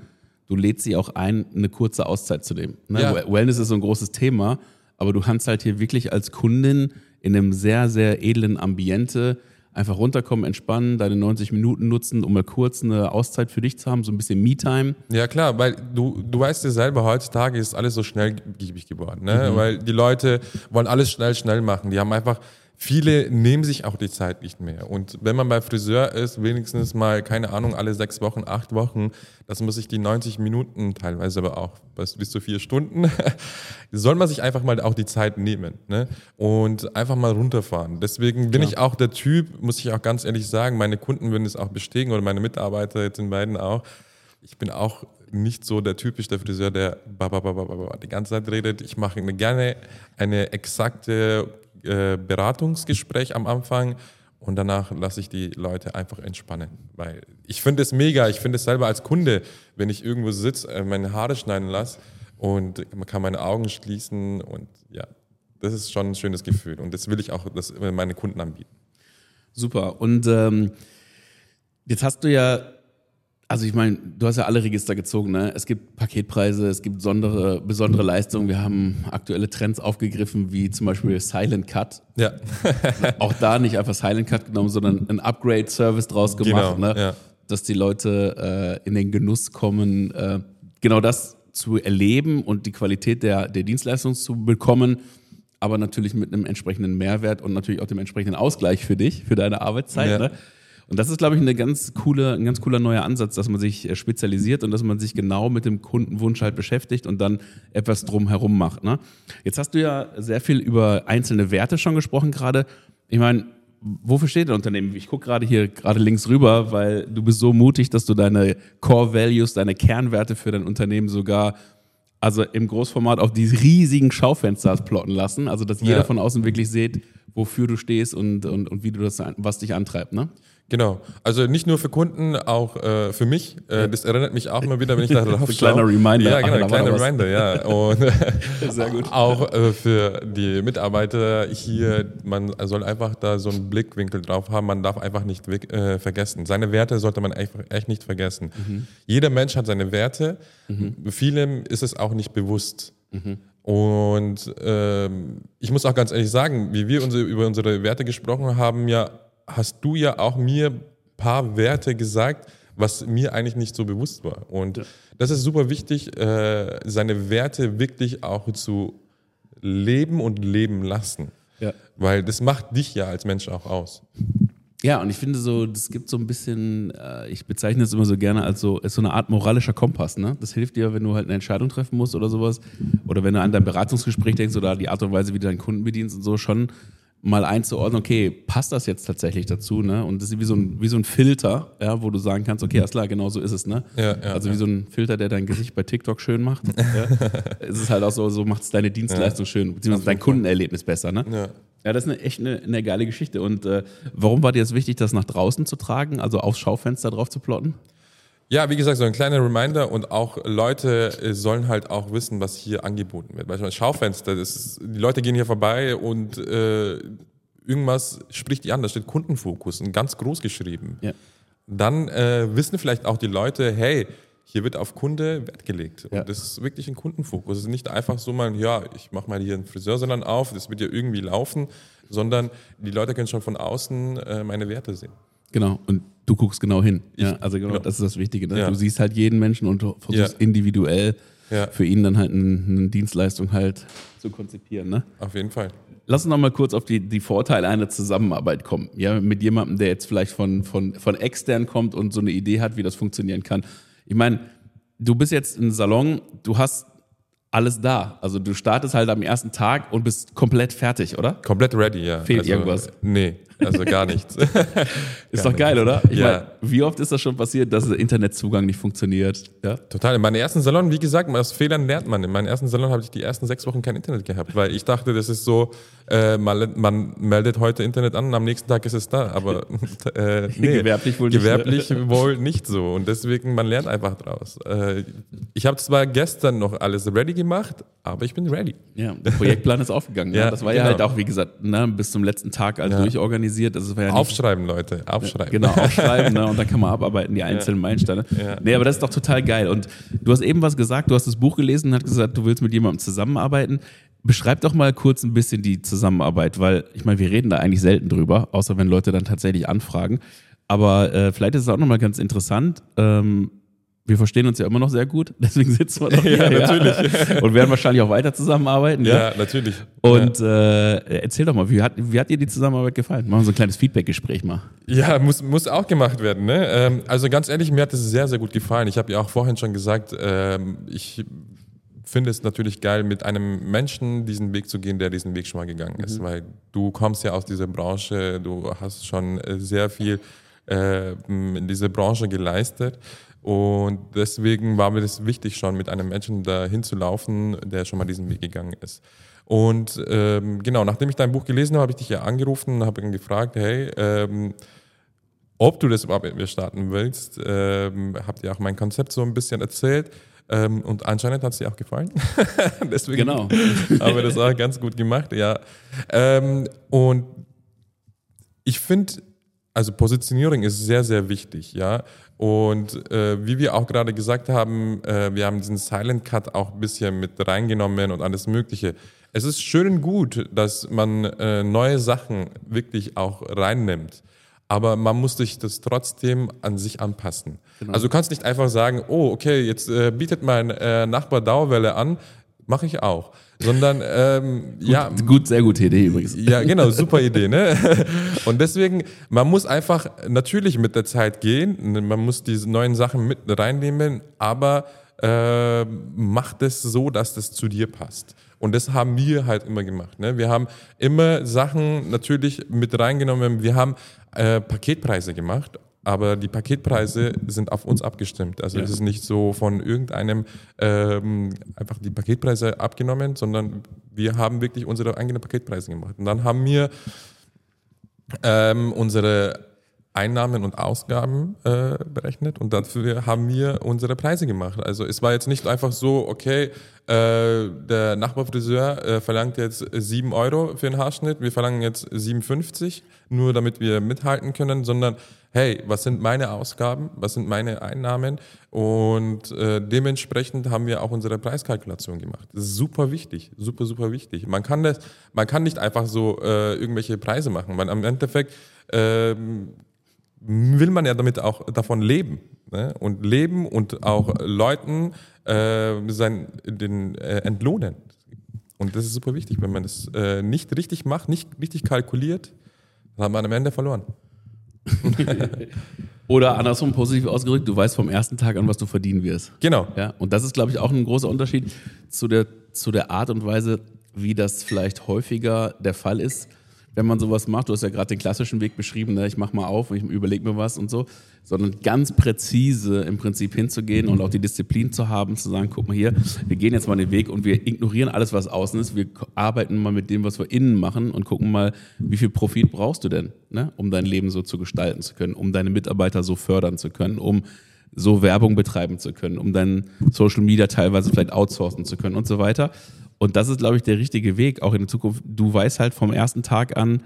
du lädst sie auch ein, eine kurze Auszeit zu nehmen. Ne? Ja. Wellness ist so ein großes Thema, aber du kannst halt hier wirklich als Kundin in einem sehr, sehr edlen Ambiente einfach runterkommen, entspannen, deine 90 Minuten nutzen, um mal kurz eine Auszeit für dich zu haben, so ein bisschen Me-Time. Ja klar, weil du, du weißt ja selber, heutzutage ist alles so schnellgiebig geworden, ne? weil die Leute wollen alles schnell, schnell machen. Die haben einfach Viele nehmen sich auch die Zeit nicht mehr. Und wenn man bei Friseur ist, wenigstens mal, keine Ahnung, alle sechs Wochen, acht Wochen, das muss sich die 90 Minuten, teilweise aber auch bis zu vier Stunden, [LAUGHS] soll man sich einfach mal auch die Zeit nehmen ne? und einfach mal runterfahren. Deswegen bin Klar. ich auch der Typ, muss ich auch ganz ehrlich sagen, meine Kunden würden es auch bestätigen oder meine Mitarbeiter jetzt in beiden auch. Ich bin auch nicht so der typische Friseur, der die ganze Zeit redet. Ich mache gerne eine exakte äh, Beratungsgespräch am Anfang und danach lasse ich die Leute einfach entspannen. Weil ich finde es mega, ich finde es selber als Kunde, wenn ich irgendwo sitze, äh, meine Haare schneiden lasse und man kann meine Augen schließen und ja, das ist schon ein schönes Gefühl und das will ich auch das meine Kunden anbieten. Super. Und ähm, jetzt hast du ja also ich meine, du hast ja alle Register gezogen. Ne? Es gibt Paketpreise, es gibt besondere, besondere Leistungen. Wir haben aktuelle Trends aufgegriffen, wie zum Beispiel Silent Cut. Ja. [LAUGHS] Auch da nicht einfach Silent Cut genommen, sondern ein Upgrade-Service draus gemacht, genau, ne? ja. dass die Leute äh, in den Genuss kommen, äh, genau das zu erleben und die Qualität der, der Dienstleistung zu bekommen, aber natürlich mit einem entsprechenden Mehrwert und natürlich auch dem entsprechenden Ausgleich für dich, für deine Arbeitszeit. Ja. Ne? Und das ist, glaube ich, eine ganz coole, ein ganz cooler neuer Ansatz, dass man sich äh, spezialisiert und dass man sich genau mit dem Kundenwunsch halt beschäftigt und dann etwas drumherum macht. Ne? Jetzt hast du ja sehr viel über einzelne Werte schon gesprochen gerade. Ich meine, wofür steht dein Unternehmen? Ich gucke gerade hier gerade links rüber, weil du bist so mutig, dass du deine Core Values, deine Kernwerte für dein Unternehmen sogar also im Großformat auf die riesigen Schaufenster plotten lassen, also dass jeder ja. von außen wirklich sieht, wofür du stehst und, und, und wie du das, was dich antreibt, ne? Genau. Also nicht nur für Kunden, auch äh, für mich. Äh, das erinnert mich auch immer wieder, wenn ich da [LAUGHS] drauf schaue. kleiner Reminder. Ja, genau, ein kleiner Reminder, ja. [LAUGHS] Und [LAUGHS] Sehr gut. auch äh, für die Mitarbeiter hier, man soll einfach da so einen Blickwinkel drauf haben. Man darf einfach nicht äh, vergessen. Seine Werte sollte man einfach echt nicht vergessen. Mhm. Jeder Mensch hat seine Werte. Mhm. Vielem ist es auch nicht bewusst. Mhm. Und ähm, ich muss auch ganz ehrlich sagen, wie wir unsere, über unsere Werte gesprochen haben, ja hast du ja auch mir ein paar Werte gesagt, was mir eigentlich nicht so bewusst war. Und ja. das ist super wichtig, äh, seine Werte wirklich auch zu leben und leben lassen. Ja. Weil das macht dich ja als Mensch auch aus. Ja, und ich finde so, das gibt so ein bisschen, äh, ich bezeichne es immer so gerne als so, ist so eine Art moralischer Kompass, ne? Das hilft dir, wenn du halt eine Entscheidung treffen musst oder sowas. Oder wenn du an dein Beratungsgespräch denkst oder die Art und Weise, wie du deinen Kunden bedienst und so, schon mal einzuordnen, okay, passt das jetzt tatsächlich dazu, ne? Und das ist wie so ein, wie so ein Filter, ja, wo du sagen kannst, okay, alles klar, genau so ist es, ne? Ja, ja, also wie so ein Filter, der dein Gesicht bei TikTok schön macht. [LAUGHS] ja. Es ist halt auch so, so macht es deine Dienstleistung schön, beziehungsweise dein Kundenerlebnis besser, ne? Ja. Ja, das ist eine, echt eine, eine geile Geschichte. Und äh, warum war dir jetzt wichtig, das nach draußen zu tragen, also aufs Schaufenster drauf zu plotten? Ja, wie gesagt, so ein kleiner Reminder und auch Leute äh, sollen halt auch wissen, was hier angeboten wird. Beispielsweise Schaufenster, das ist, die Leute gehen hier vorbei und äh, irgendwas spricht die an, da steht Kundenfokus, und ganz groß geschrieben. Ja. Dann äh, wissen vielleicht auch die Leute, hey, hier wird auf Kunde Wert gelegt. Ja. Und das ist wirklich ein Kundenfokus. Es ist nicht einfach so mal, ja, ich mache mal hier einen Friseur, sondern auf, das wird ja irgendwie laufen, sondern die Leute können schon von außen äh, meine Werte sehen. Genau. Und du guckst genau hin. Ja, also genau, das ist das Wichtige. Ne? Ja. Du siehst halt jeden Menschen und versuchst ja. individuell ja. für ihn dann halt eine, Dienstleistung halt zu konzipieren. Ne? Auf jeden Fall. Lass uns noch mal kurz auf die, die Vorteile einer Zusammenarbeit kommen. Ja, mit jemandem, der jetzt vielleicht von, von, von extern kommt und so eine Idee hat, wie das funktionieren kann. Ich meine, du bist jetzt im Salon, du hast alles da. Also du startest halt am ersten Tag und bist komplett fertig, oder? Komplett ready, ja. Fehlt also, irgendwas? Nee, also gar nichts. [LAUGHS] ist gar doch geil, oder? Ich ja. Mein, wie oft ist das schon passiert, dass der Internetzugang nicht funktioniert? Ja? Total. In meinem ersten Salon, wie gesagt, aus Fehlern lernt man. In meinem ersten Salon habe ich die ersten sechs Wochen kein Internet gehabt, weil ich dachte, das ist so, äh, man, man, meldet heute Internet an, am nächsten Tag ist es da. Aber [LAUGHS] äh, [LAUGHS] nee, gewerblich wohl nicht. Gewerblich wohl nicht so. Und deswegen, man lernt einfach draus. Äh, ich habe zwar gestern noch alles ready gemacht, aber ich bin ready. Ja, der Projektplan ist aufgegangen. ja, ne? Das war genau. ja halt auch, wie gesagt, ne, bis zum letzten Tag halt ja. durchorganisiert organisiert. Also ja aufschreiben, Leute, aufschreiben. Genau, [LAUGHS] aufschreiben ne? und dann kann man abarbeiten, die einzelnen ja. Meilensteine. Ja. Nee, aber das ist doch total geil. Und du hast eben was gesagt, du hast das Buch gelesen und hast gesagt, du willst mit jemandem zusammenarbeiten. beschreib doch mal kurz ein bisschen die Zusammenarbeit, weil ich meine, wir reden da eigentlich selten drüber, außer wenn Leute dann tatsächlich anfragen. Aber äh, vielleicht ist es auch nochmal ganz interessant. Ähm, wir verstehen uns ja immer noch sehr gut, [LAUGHS] deswegen sitzen wir doch hier. ja, natürlich. Ja. Und werden wahrscheinlich auch weiter zusammenarbeiten. Ja, ja. natürlich. Und ja. Äh, erzähl doch mal, wie hat, wie hat dir die Zusammenarbeit gefallen? Machen wir so ein kleines Feedback-Gespräch mal. Ja, muss, muss auch gemacht werden. Ne? Ähm, also ganz ehrlich, mir hat es sehr, sehr gut gefallen. Ich habe ja auch vorhin schon gesagt, ähm, ich finde es natürlich geil, mit einem Menschen diesen Weg zu gehen, der diesen Weg schon mal gegangen ist. Mhm. Weil du kommst ja aus dieser Branche, du hast schon äh, sehr viel äh, in dieser Branche geleistet. Und deswegen war mir das wichtig, schon mit einem Menschen dahin zu laufen, der schon mal diesen Weg gegangen ist. Und ähm, genau, nachdem ich dein Buch gelesen habe, habe ich dich ja angerufen und habe ihn gefragt, hey, ähm, ob du das überhaupt mit mir starten willst. Ähm, habt ihr auch mein Konzept so ein bisschen erzählt. Ähm, und anscheinend hat es dir auch gefallen. [LAUGHS] Deswegen genau. [LAUGHS] haben wir das auch ganz gut gemacht, ja. Ähm, und ich finde, also Positionierung ist sehr, sehr wichtig, ja. Und äh, wie wir auch gerade gesagt haben, äh, wir haben diesen Silent Cut auch ein bisschen mit reingenommen und alles Mögliche. Es ist schön und gut, dass man äh, neue Sachen wirklich auch reinnimmt. Aber man muss sich das trotzdem an sich anpassen. Genau. Also du kannst nicht einfach sagen, oh, okay, jetzt äh, bietet mein äh, Nachbar Dauerwelle an, mache ich auch sondern ähm, gut, ja. Gut, sehr gute Idee übrigens. Ja, genau, super Idee. Ne? [LAUGHS] Und deswegen, man muss einfach natürlich mit der Zeit gehen, man muss diese neuen Sachen mit reinnehmen, aber äh, macht es so, dass das zu dir passt. Und das haben wir halt immer gemacht. Ne? Wir haben immer Sachen natürlich mit reingenommen. Wir haben äh, Paketpreise gemacht aber die Paketpreise sind auf uns abgestimmt. Also ja. es ist nicht so von irgendeinem ähm, einfach die Paketpreise abgenommen, sondern wir haben wirklich unsere eigenen Paketpreise gemacht. Und dann haben wir ähm, unsere Einnahmen und Ausgaben äh, berechnet und dafür haben wir unsere Preise gemacht. Also es war jetzt nicht einfach so, okay, äh, der Nachbarfriseur äh, verlangt jetzt 7 Euro für den Haarschnitt, wir verlangen jetzt 57, nur damit wir mithalten können, sondern hey, was sind meine Ausgaben, was sind meine Einnahmen und äh, dementsprechend haben wir auch unsere Preiskalkulation gemacht. Das ist super wichtig, super, super wichtig. Man kann, das, man kann nicht einfach so äh, irgendwelche Preise machen, weil am Endeffekt ähm, will man ja damit auch davon leben. Ne? Und leben und auch Leuten äh, sein, den, äh, entlohnen. Und das ist super wichtig. Wenn man das äh, nicht richtig macht, nicht richtig kalkuliert, dann hat man am Ende verloren. [LAUGHS] Oder andersrum positiv ausgedrückt, du weißt vom ersten Tag an, was du verdienen wirst. Genau. Ja, und das ist, glaube ich, auch ein großer Unterschied zu der, zu der Art und Weise, wie das vielleicht häufiger der Fall ist wenn man sowas macht, du hast ja gerade den klassischen Weg beschrieben, ne? ich mache mal auf und ich überlege mir was und so, sondern ganz präzise im Prinzip hinzugehen und auch die Disziplin zu haben, zu sagen, guck mal hier, wir gehen jetzt mal den Weg und wir ignorieren alles, was außen ist, wir arbeiten mal mit dem, was wir innen machen und gucken mal, wie viel Profit brauchst du denn, ne? um dein Leben so zu gestalten zu können, um deine Mitarbeiter so fördern zu können, um so Werbung betreiben zu können, um deinen Social Media teilweise vielleicht outsourcen zu können und so weiter. Und das ist, glaube ich, der richtige Weg, auch in der Zukunft. Du weißt halt vom ersten Tag an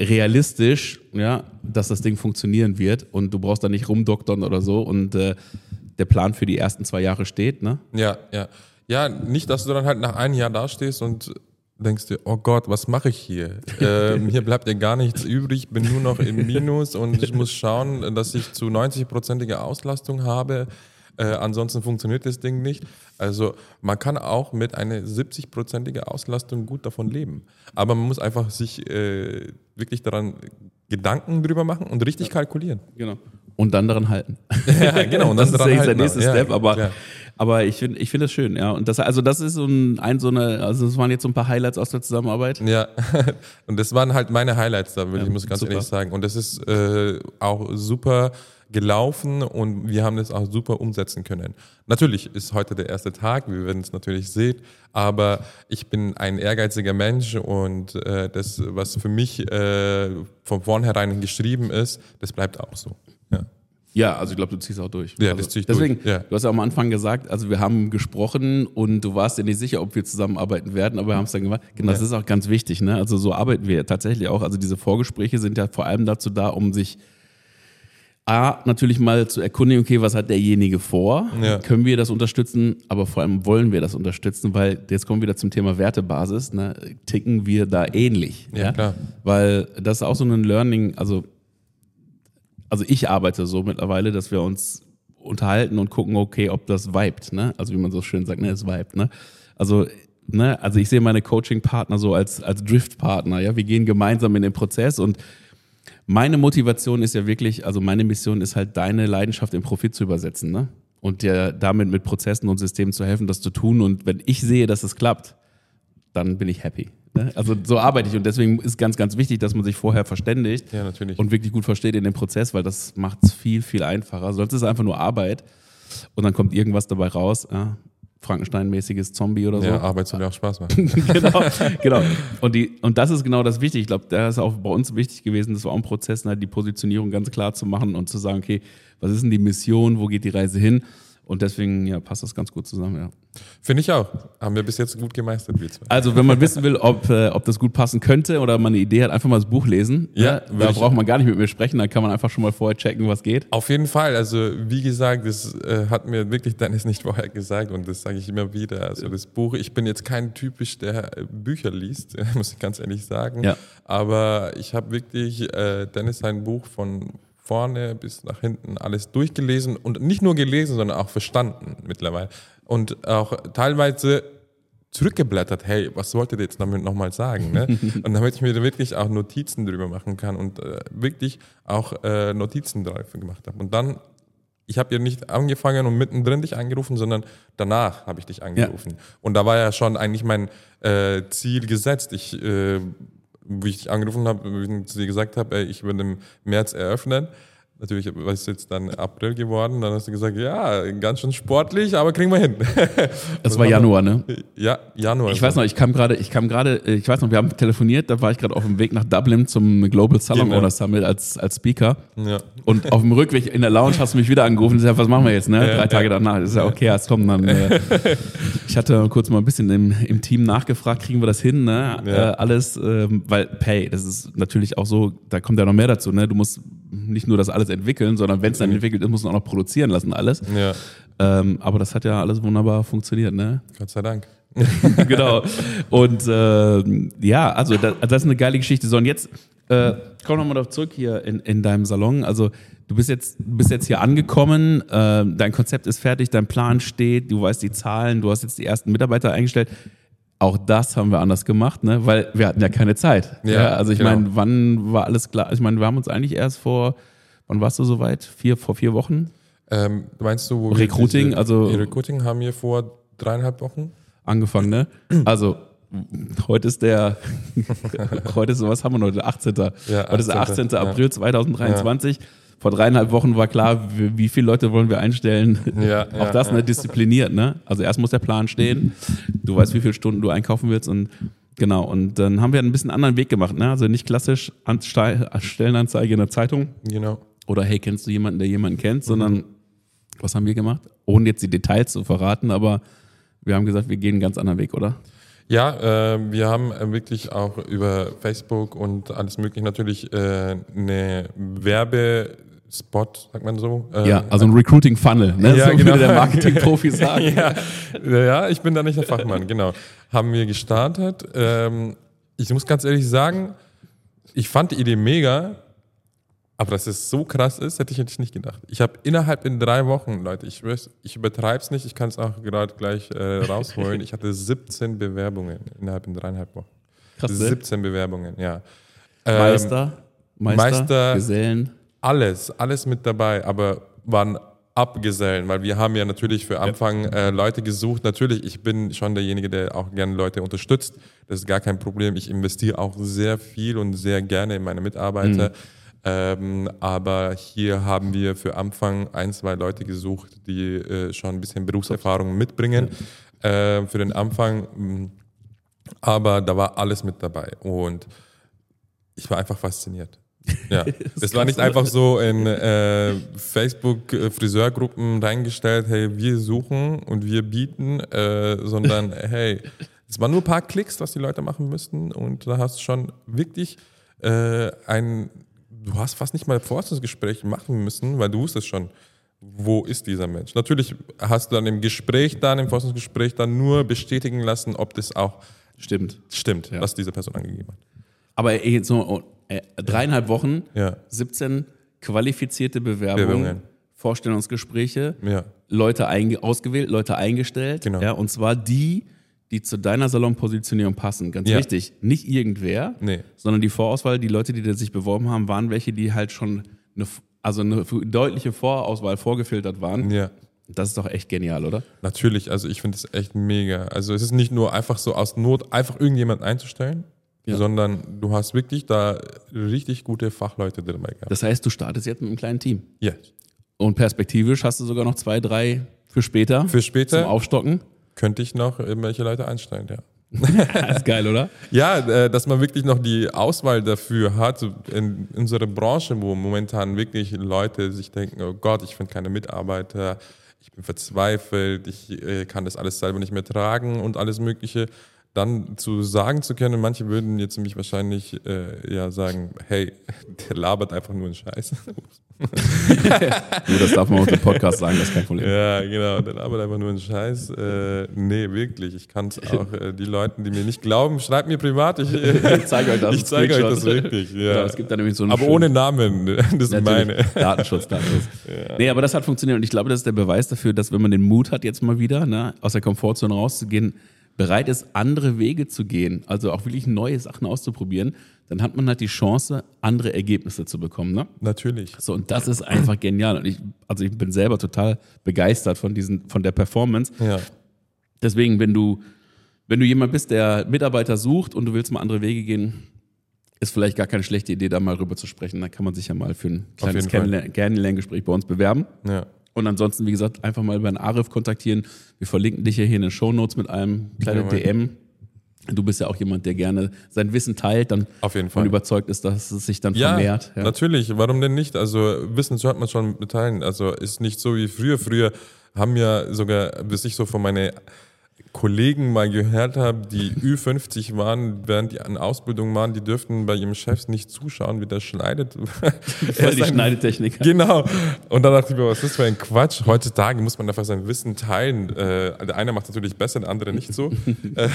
realistisch, ja, dass das Ding funktionieren wird und du brauchst da nicht rumdoktern oder so und äh, der Plan für die ersten zwei Jahre steht, ne? Ja, ja. Ja, nicht, dass du dann halt nach einem Jahr dastehst und denkst dir, oh Gott, was mache ich hier? [LAUGHS] ähm, hier bleibt ja gar nichts übrig, bin nur noch im [LAUGHS] Minus und ich muss schauen, dass ich zu 90-prozentige Auslastung habe. Äh, ansonsten funktioniert das Ding nicht. Also man kann auch mit einer 70-prozentige Auslastung gut davon leben. Aber man muss einfach sich äh, wirklich daran Gedanken drüber machen und richtig ja. kalkulieren. Genau. Und dann daran halten. [LAUGHS] ja, genau. Und [LAUGHS] das ist der nächste Step. Ja, aber, ja. aber ich finde ich finde das schön, ja. Und das, also das ist so ein, ein, so eine, also das waren jetzt so ein paar Highlights aus der Zusammenarbeit. Ja. [LAUGHS] Und das waren halt meine Highlights da, ja, ich muss ganz super. ehrlich sagen. Und das ist äh, auch super gelaufen und wir haben das auch super umsetzen können. Natürlich ist heute der erste Tag, wir werden es natürlich sehen, aber ich bin ein ehrgeiziger Mensch und äh, das, was für mich äh, von vornherein geschrieben ist, das bleibt auch so. Ja. Ja, also ich glaube, du ziehst auch durch. Ja, also, das ziehe ich deswegen, durch. Ja. Du hast ja am Anfang gesagt, also wir haben gesprochen und du warst dir nicht sicher, ob wir zusammenarbeiten werden, aber wir haben es dann gemacht. Genau, ja. das ist auch ganz wichtig. Ne? Also so arbeiten wir tatsächlich auch. Also diese Vorgespräche sind ja vor allem dazu da, um sich A, natürlich mal zu erkundigen, okay, was hat derjenige vor? Ja. Können wir das unterstützen? Aber vor allem wollen wir das unterstützen, weil jetzt kommen wir wieder zum Thema Wertebasis. Ne? Ticken wir da ähnlich? Ja, klar. Weil das ist auch so ein Learning, also, also ich arbeite so mittlerweile, dass wir uns unterhalten und gucken, okay, ob das vibet, ne? Also wie man so schön sagt, ne, es vibet, ne? Also, ne, also ich sehe meine Coaching-Partner so als, als Drift-Partner, ja. Wir gehen gemeinsam in den Prozess und meine Motivation ist ja wirklich, also meine Mission ist halt, deine Leidenschaft in Profit zu übersetzen, ne? Und dir damit mit Prozessen und Systemen zu helfen, das zu tun. Und wenn ich sehe, dass es klappt, dann bin ich happy. Ne? Also so arbeite ich und deswegen ist ganz, ganz wichtig, dass man sich vorher verständigt Ja, natürlich. und wirklich gut versteht in dem Prozess, weil das macht es viel, viel einfacher. Sonst ist es einfach nur Arbeit und dann kommt irgendwas dabei raus. Ja, Frankenstein-mäßiges Zombie oder so. ja, Arbeit soll ja auch Spaß machen. [LAUGHS] genau, genau. Und, die, und das ist genau das Wichtige. Ich glaube, da ist auch bei uns wichtig gewesen, das war auch ein Prozess, halt die Positionierung ganz klar zu machen und zu sagen, okay, was ist denn die Mission, wo geht die Reise hin? Und deswegen ja, passt das ganz gut zusammen, ja. Finde ich auch. Haben wir bis jetzt gut gemeistert, wir zwei. Also, wenn man wissen will, ob, äh, ob das gut passen könnte oder man eine Idee hat, einfach mal das Buch lesen. Ja, Ne? würde Da braucht man gar nicht mit mir sprechen, da kann man einfach schon mal vorher checken, was geht. Auf jeden Fall. Also wie gesagt, das äh, hat mir wirklich Dennis nicht [LAUGHS] vorher gesagt und das sage ich immer wieder. Also das Buch, ich bin jetzt kein typisch, der äh, Bücher liest, [LAUGHS] muss ich ganz ehrlich sagen. Ja. Aber ich habe wirklich äh, Dennis sein Buch von vorne bis nach hinten alles durchgelesen und nicht nur gelesen, sondern auch verstanden mittlerweile. Und auch teilweise zurückgeblättert, hey, was wollt ihr jetzt damit nochmal sagen? Ne? [LAUGHS] und damit ich mir wirklich auch Notizen drüber machen kann und äh, wirklich auch äh, Notizen drauf gemacht habe. Und dann, ich habe ja nicht angefangen und mittendrin dich angerufen, sondern danach habe ich dich angerufen. Und da war ja schon eigentlich mein äh, Ziel gesetzt. Ich, äh, wie ich dich angerufen habe, wie ich zu dir gesagt habe, ey, ich würde im März eröffnen. Natürlich ist jetzt dann April geworden. Dann hast du gesagt, ja, ganz schön sportlich, aber kriegen wir hin. [LAUGHS] Das war Januar, ne? Ja, Januar. Ich weiß noch, ich kam gerade, ich kam gerade, äh, ich weiß noch, wir haben telefoniert, da war ich gerade auf dem Weg nach Dublin zum Global Salon Genau. Owner Summit als, als Speaker. Ja. Und auf dem Rückweg in der Lounge hast du mich wieder angerufen und gesagt, was machen wir jetzt, ne? Ja, Drei Tage ja. danach. Das ist ja okay, jetzt kommen dann. Äh, [LAUGHS] ich hatte kurz mal ein bisschen im, im Team nachgefragt, kriegen wir das hin, ne? Äh, alles, ähm, weil Pay, das ist natürlich auch so, da kommt ja noch mehr dazu, ne? Du musst nicht nur das alles entwickeln, sondern wenn es dann entwickelt ist, musst du auch noch produzieren lassen, alles. ja, Ähm, aber das hat ja alles wunderbar funktioniert, ne? Gott sei Dank. [LAUGHS] genau. Und ähm, ja, also das, das ist eine geile Geschichte. So, und jetzt äh, komm nochmal darauf zurück hier in, in deinem Salon. Also du bist jetzt, du bist jetzt hier angekommen, äh, dein Konzept ist fertig, dein Plan steht, du weißt die Zahlen, du hast jetzt die ersten Mitarbeiter eingestellt. Auch das haben wir anders gemacht, ne? weil wir hatten ja keine Zeit. Ja, also ich genau. meine, wann war alles klar? Ich meine, wir haben uns eigentlich erst vor, wann warst du soweit? Vier, vor vier Wochen Ähm, meinst du, Recruiting, diese- also- Recruiting haben wir vor dreieinhalb Wochen? angefangen, ne? [CLEARS THROAT] Also heute ist der, [LAUGHS] heute ist, was haben wir heute? Der 18. Ja, heute ist der 18. 18. ja. April 2023. Vor dreieinhalb Wochen war klar, wie viele Leute wollen wir einstellen. Ja, [LAUGHS] Auch ja, das ja. ne, diszipliniert, ne? Also erst muss der Plan stehen. Du weißt, wie viele Stunden du einkaufen willst und genau. Und dann haben wir einen bisschen anderen Weg gemacht, ne? Also nicht klassisch Anste- Stellenanzeige in der Zeitung Genau. Oder hey, kennst du jemanden, der jemanden kennt, sondern was haben wir gemacht? Ohne jetzt die Details zu verraten, aber wir haben gesagt, wir gehen einen ganz anderen Weg, oder? Ja, äh, wir haben äh, wirklich auch über Facebook und alles mögliche natürlich äh, eine Werbespot, sagt man so. Äh, Ja, also ein Recruiting Funnel, ne? Ja, so genau. würde der Marketing-Profi [LAUGHS] sagen. ja, ja, ich bin da nicht der Fachmann, genau. Haben wir gestartet. Ähm, ich muss ganz ehrlich sagen, ich fand die Idee mega, aber dass es so krass ist, hätte ich jetzt nicht gedacht. Ich habe innerhalb in drei Wochen, Leute, ich, ich übertreibe es nicht, ich kann es auch gerade gleich äh, rausholen. Ich hatte 17 Bewerbungen innerhalb in dreieinhalb Wochen. Krass, ne? 17 Bewerbungen, ja. Ähm, Meister, Meister, Meister- Gesellen. alles, alles mit dabei, aber waren Abgesellen, weil wir haben ja natürlich für Anfang äh, Leute gesucht. Natürlich, ich bin schon derjenige, der auch gerne Leute unterstützt. Das ist gar kein Problem. Ich investiere auch sehr viel und sehr gerne in meine Mitarbeiter. Ähm, aber hier haben wir für Anfang ein, zwei Leute gesucht, die äh, schon ein bisschen Berufserfahrung mitbringen. Äh, für den Anfang, mh, aber da war alles mit dabei und ich war einfach fasziniert. Ja, [LAUGHS] es war nicht einfach so in äh, Facebook äh, Friseurgruppen reingestellt, hey, wir suchen und wir bieten, äh, sondern [LAUGHS] hey, es waren nur ein paar Klicks, was die Leute machen müssten und da hast du schon wirklich äh, ein du hast fast nicht mal Forschungsgespräch machen müssen, weil du wusstest schon, wo ist dieser Mensch. Natürlich hast du dann im Gespräch dann, im Forschungsgespräch dann nur bestätigen lassen, ob das auch Stimmt. stimmt, was diese Person angegeben hat. Aber ey, so äh, dreieinhalb Wochen, Ja. 17 qualifizierte Bewerbungen, Bewerbungen. Vorstellungsgespräche, Ja. Leute ausgewählt, Leute eingestellt. Genau. Ja, und zwar die, die zu deiner Salonpositionierung passen. Ganz Ja. wichtig, nicht irgendwer, Nee. sondern die Vorauswahl, die Leute, die da sich beworben haben, waren welche, die halt schon eine, also eine deutliche Vorauswahl vorgefiltert waren. Ja. Das ist doch echt genial, oder? Natürlich, also ich finde es echt mega. Also es ist nicht nur einfach so aus Not einfach irgendjemand einzustellen, Ja. sondern du hast wirklich da richtig gute Fachleute dabei gehabt. Das heißt, du startest jetzt mit einem kleinen Team. Ja. Und perspektivisch hast du sogar noch zwei, drei für später. Für später? Zum Aufstocken. Könnte ich noch irgendwelche Leute einstellen, ja. Das [LAUGHS] ist geil, oder? Ja, äh, dass man wirklich noch die Auswahl dafür hat in unserer Branche, wo momentan wirklich Leute sich denken, oh Gott, ich finde keine Mitarbeiter, ich bin verzweifelt, ich äh, kann das alles selber nicht mehr tragen und alles Mögliche. Dann zu sagen zu können, manche würden jetzt nämlich wahrscheinlich äh, ja sagen, hey, [LAUGHS] der labert einfach nur einen Scheiß. [LAUGHS] Du, das darf man unter dem Podcast sagen, das ist kein Problem. Ja, genau, der labert einfach nur einen Scheiß. Äh, nee, wirklich, ich kann es [LAUGHS] auch. Äh, die Leuten, die mir nicht glauben, schreibt mir privat. Ich, Ich zeige euch das. Ich zeige euch das wirklich. Ja. Genau, es gibt da nämlich so einen aber ohne Namen, das sind meine. Datenschutz, Datenschutz. Nee, aber das hat funktioniert und ich glaube, das ist der Beweis dafür, dass wenn man den Mut hat, jetzt mal wieder ne, aus der Komfortzone rauszugehen, bereit ist, andere Wege zu gehen, also auch wirklich neue Sachen auszuprobieren, dann hat man halt die Chance, andere Ergebnisse zu bekommen. Ne? Natürlich. So, und das ist einfach genial. Und ich, also ich bin selber total begeistert von diesen, von der Performance. Ja. Deswegen, wenn du, wenn du jemand bist, der Mitarbeiter sucht und du willst mal andere Wege gehen, ist vielleicht gar keine schlechte Idee, da mal rüber zu sprechen. Da kann man sich ja mal für ein kleines Kennenlerngespräch bei uns bewerben. Ja. Und ansonsten, wie gesagt, einfach mal über den Arif kontaktieren. Wir verlinken dich ja hier in den Shownotes mit einem kleinen Jawohl. DM. Du bist ja auch jemand, der gerne sein Wissen teilt, dann Auf jeden und Fall. überzeugt ist, dass es sich dann Ja, vermehrt. Ja. natürlich. Warum denn nicht? Also Wissen sollte man schon mitteilen. Also ist nicht so wie früher. Früher haben ja sogar, bis ich so von meinen Kollegen mal gehört habe, die [LAUGHS] Ü50 waren, während die an Ausbildung waren, die dürften bei ihrem Chef nicht zuschauen, wie der schneidet. [LAUGHS] [LAUGHS] Voll die Schneidetechnik. Genau. Und dann dachte ich mir, was ist das für ein Quatsch? Heutzutage muss man einfach sein Wissen teilen. Äh, der eine macht es natürlich besser, der andere nicht so. Äh,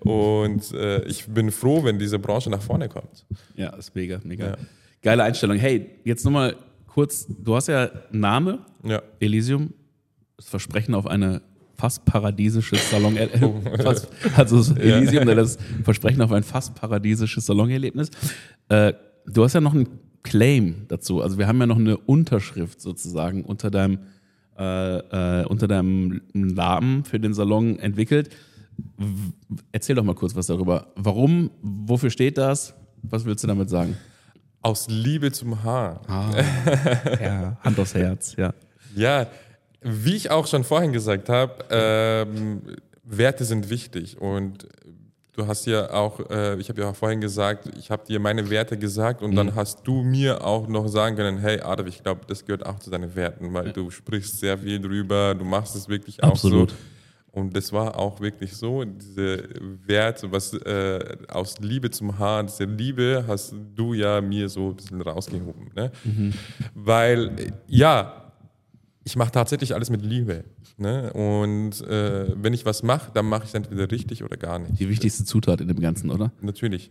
Und äh, ich bin froh, wenn diese Branche nach vorne kommt. Ja, ist mega, mega. Ja. Geile Einstellung. Hey, jetzt nochmal kurz, du hast ja einen Name, Ja. Elysium, das Versprechen auf eine fast paradiesisches Salon, äh, [LAUGHS] Oh. [LAUGHS] fast, also Elysium, das Versprechen auf ein fast paradiesisches Salonerlebnis. Äh, du hast ja noch einen Claim dazu, also wir haben ja noch eine Unterschrift sozusagen unter deinem, äh, äh, unter deinem Namen für den Salon entwickelt. Erzähl doch mal kurz was darüber. Warum, wofür steht das? Was willst du damit sagen? Aus Liebe zum Haar. [LAUGHS] Ja, Hand aufs Herz, ja. Ja, wie ich auch schon vorhin gesagt habe, ähm, Werte sind wichtig und du hast ja auch, äh, ich habe ja auch vorhin gesagt, ich habe dir meine Werte gesagt und Mhm. dann hast du mir auch noch sagen können, hey Adolf, ich glaube, das gehört auch zu deinen Werten, weil du sprichst sehr viel drüber, du machst es wirklich auch Absolut. so. Und das war auch wirklich so, diese Werte, was äh, aus Liebe zum Haar, diese Liebe hast du ja mir so ein bisschen rausgehoben. Ne? Weil, äh, ja, ich mache tatsächlich alles mit Liebe. Ne? Und äh, wenn ich was mache, dann mache ich es entweder richtig oder gar nicht. Die wichtigste Zutat in dem Ganzen, oder? Natürlich.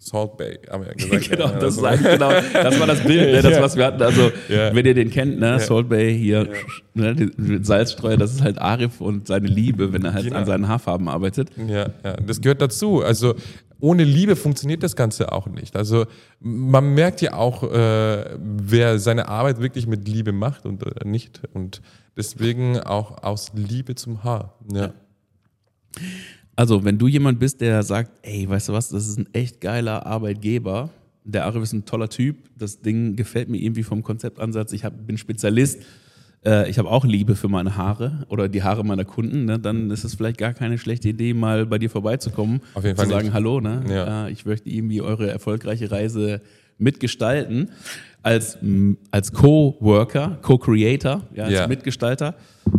Salt Bay, haben wir ja [LAUGHS] gesagt. Genau, das also- ist eigentlich genau, das war das Bild, ne, das, was wir hatten. Also, Ja. wenn ihr den kennt, ne, Salt Bay hier, ne, die Salzstreuer, das ist halt Arif und seine Liebe, wenn er halt Genau. an seinen Haarfarben arbeitet. Ja, ja, das gehört dazu. Also ohne Liebe funktioniert das Ganze auch nicht. Also man merkt ja auch, äh, wer seine Arbeit wirklich mit Liebe macht und äh, nicht. Und deswegen auch aus Liebe zum Haar. Ja. Also, wenn du jemand bist, der sagt, ey, weißt du was, das ist ein echt geiler Arbeitgeber, der Arif ist ein toller Typ, das Ding gefällt mir irgendwie vom Konzeptansatz, ich hab, bin Spezialist, äh, ich habe auch Liebe für meine Haare oder die Haare meiner Kunden, ne, dann ist es vielleicht gar keine schlechte Idee, mal bei dir vorbeizukommen, Auf jeden zu Fall sagen, nicht. hallo, ne, Ja. äh, ich möchte irgendwie eure erfolgreiche Reise mitgestalten als, als Co-Worker, Co-Creator, ja, als Ja. Mitgestalter.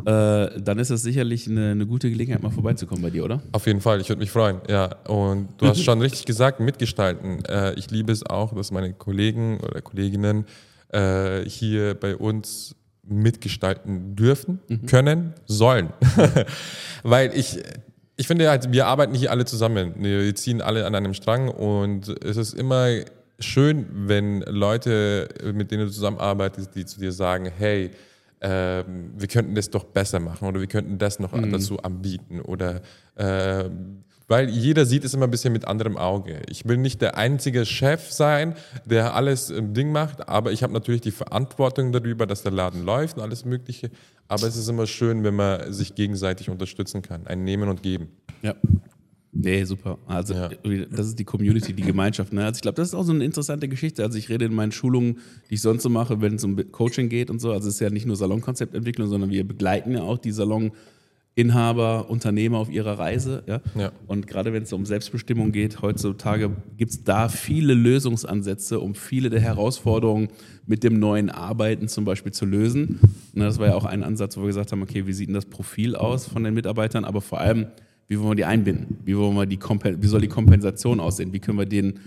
äh, dann ist das sicherlich eine, eine, gute Gelegenheit, mal vorbeizukommen bei dir, oder? Auf jeden Fall, ich würde mich freuen, ja. Und du hast schon richtig gesagt, mitgestalten. Äh, ich liebe es auch, dass meine Kollegen oder Kolleginnen äh, hier bei uns mitgestalten dürfen, mhm. können, sollen. [LAUGHS] Weil ich, ich finde halt, wir arbeiten hier alle zusammen. Wir ziehen alle an einem Strang und es ist immer schön, wenn Leute, mit denen du zusammenarbeitest, die zu dir sagen, hey, äh, wir könnten das doch besser machen oder wir könnten das noch mhm. dazu anbieten oder äh, weil jeder sieht es immer ein bisschen mit anderem Auge. Ich will nicht der einzige Chef sein, der alles im Ding macht, aber ich habe natürlich die Verantwortung darüber, dass der Laden läuft und alles Mögliche. Aber es ist immer schön, wenn man sich gegenseitig unterstützen kann, ein Nehmen und Geben. Ja. Nee, super. Also ja. das ist die Community, die Gemeinschaft. Ne? Also ich glaube, das ist auch so eine interessante Geschichte. Also ich rede in meinen Schulungen, die ich sonst so mache, wenn es um Coaching geht und so. Also es ist ja nicht nur Salonkonzeptentwicklung, sondern wir begleiten ja auch die Salon Inhaber, Unternehmer auf ihrer Reise. Ja? ja. Und gerade wenn es um Selbstbestimmung geht, heutzutage gibt es da viele Lösungsansätze, um viele der Herausforderungen mit dem neuen Arbeiten zum Beispiel zu lösen. Und das war ja auch ein Ansatz, wo wir gesagt haben, okay, wie sieht denn das Profil aus von den Mitarbeitern, aber vor allem, wie wollen wir die einbinden? Wie, wollen wir die wie soll die Kompensation aussehen? Wie können wir den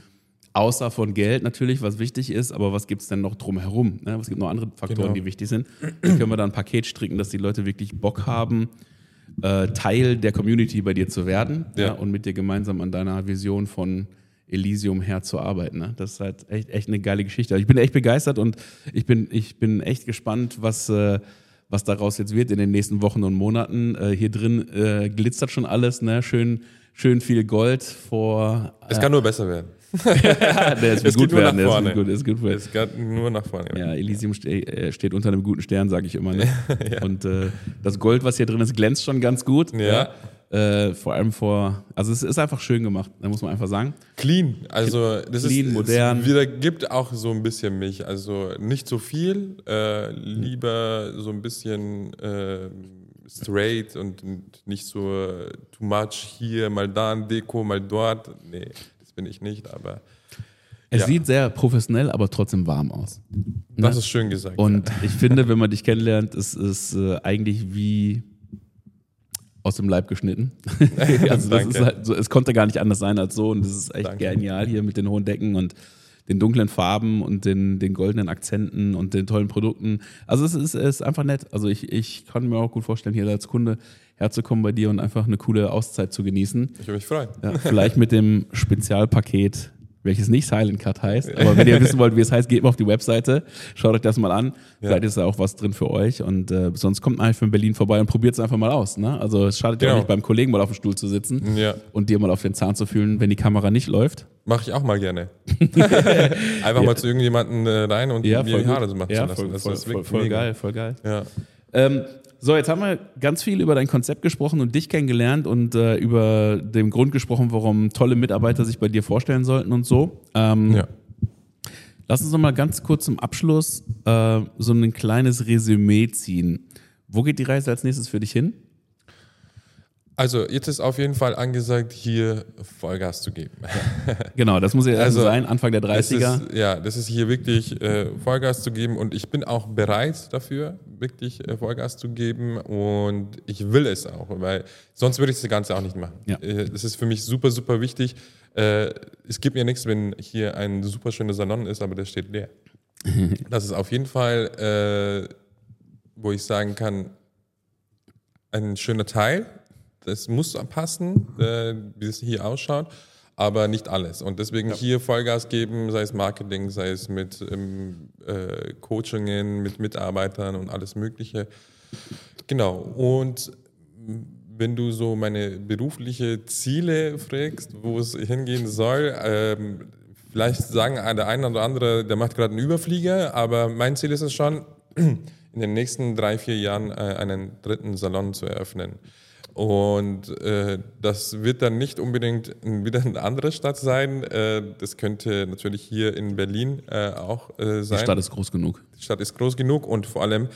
außer von Geld natürlich, was wichtig ist, aber was gibt es denn noch drumherum? Ne? Was gibt noch andere Faktoren, genau. die wichtig sind? Wie können wir da ein Paket stricken, dass die Leute wirklich Bock haben, äh, Teil der Community bei dir zu werden ja. Ja, und mit dir gemeinsam an deiner Vision von Elysium her zu arbeiten. Ne? Das ist halt echt, echt eine geile Geschichte. Ich bin echt begeistert und ich bin, ich bin echt gespannt, was, äh, was daraus jetzt wird in den nächsten Wochen und Monaten. Äh, hier drin äh, glitzert schon alles, ne? schön, schön viel Gold vor. Es kann nur besser werden ja, der ist es gut werden. Der ist gut, ist gut es geht nur nach vorne. Ja, Elysium ste äh, steht unter einem guten Stern, sage ich immer. Ne? [LAUGHS] ja. Und äh, das Gold, was hier drin ist, glänzt schon ganz gut. Ja. Äh, vor allem vor, also es ist einfach schön gemacht, da muss man einfach sagen. Clean, also das Clean, ist modern. Es wieder gibt auch so ein bisschen mich, also nicht so viel, äh, lieber so ein bisschen äh, straight und nicht so too much hier, mal da ein Deko, mal dort. Nee, bin ich nicht, aber. Es ja. sieht sehr professionell, aber trotzdem warm aus. Das ne? ist schön gesagt. Und ja. ich finde, wenn man dich kennenlernt, ist es äh, eigentlich wie aus dem Leib geschnitten. [LAUGHS] also das ist halt so, es konnte gar nicht anders sein als so und das ist echt Danke. genial hier mit den hohen Decken und den dunklen Farben und den, den goldenen Akzenten und den tollen Produkten. Also es ist, es ist einfach nett. Also ich, ich kann mir auch gut vorstellen, hier als Kunde herzukommen bei dir und einfach eine coole Auszeit zu genießen. Ich würde mich freuen. Ja, vielleicht mit dem Spezialpaket, welches nicht Silent Cut heißt. Aber wenn ihr wissen wollt, wie es heißt, geht mal auf die Webseite, schaut euch das mal an. Ja. Vielleicht ist da auch was drin für euch. Und äh, sonst kommt man einfach in Berlin vorbei und probiert es einfach mal aus. Ne? Also es schadet genau. ja auch nicht, beim Kollegen mal auf dem Stuhl zu sitzen ja. und dir mal auf den Zahn zu fühlen, wenn die Kamera nicht läuft. Mache ich auch mal gerne. [LAUGHS] einfach mal zu irgendjemandem äh, rein und ja, mir die Haare machen ja, zu lassen. Voll, voll, voll, voll geil, voll geil. Ja. Ähm, so, jetzt haben wir ganz viel über dein Konzept gesprochen und dich kennengelernt und äh, über den Grund gesprochen, warum tolle Mitarbeiter sich bei dir vorstellen sollten und so. Ähm, ja. Lass uns noch mal ganz kurz zum Abschluss äh, so ein kleines Resümee ziehen. Wo geht die Reise als nächstes für dich hin? Also jetzt ist auf jeden Fall angesagt, hier Vollgas zu geben. [LAUGHS] genau, das muss ja also, sein, Anfang der 30er. Das ist, ja, das ist hier wirklich äh, Vollgas zu geben und ich bin auch bereit dafür, wirklich äh, Vollgas zu geben und ich will es auch, weil sonst würde ich das Ganze auch nicht machen. Ja. Äh, das ist für mich super, super wichtig. Äh, es gibt mir nichts, wenn hier ein super schöner Salon ist, aber der steht leer. [LAUGHS] das ist auf jeden Fall, äh, wo ich sagen kann, ein schöner Teil das muss passen, äh, wie es hier ausschaut, aber nicht alles. Und deswegen ja. hier Vollgas geben, sei es Marketing, sei es mit ähm, äh, Coachingen, mit Mitarbeitern und alles Mögliche. Genau. Und wenn du so meine berufliche Ziele fragst, wo es hingehen soll, ähm, vielleicht sagen der eine oder andere, der macht gerade einen Überflieger, aber mein Ziel ist es schon, [CLEARS THROAT] in den nächsten drei, vier Jahren äh, einen dritten Salon zu eröffnen. Und äh, das wird dann nicht unbedingt wieder eine andere Stadt sein. Äh, das könnte natürlich hier in Berlin äh, auch äh, sein. Die Stadt ist groß genug. Die Stadt ist groß genug und vor allem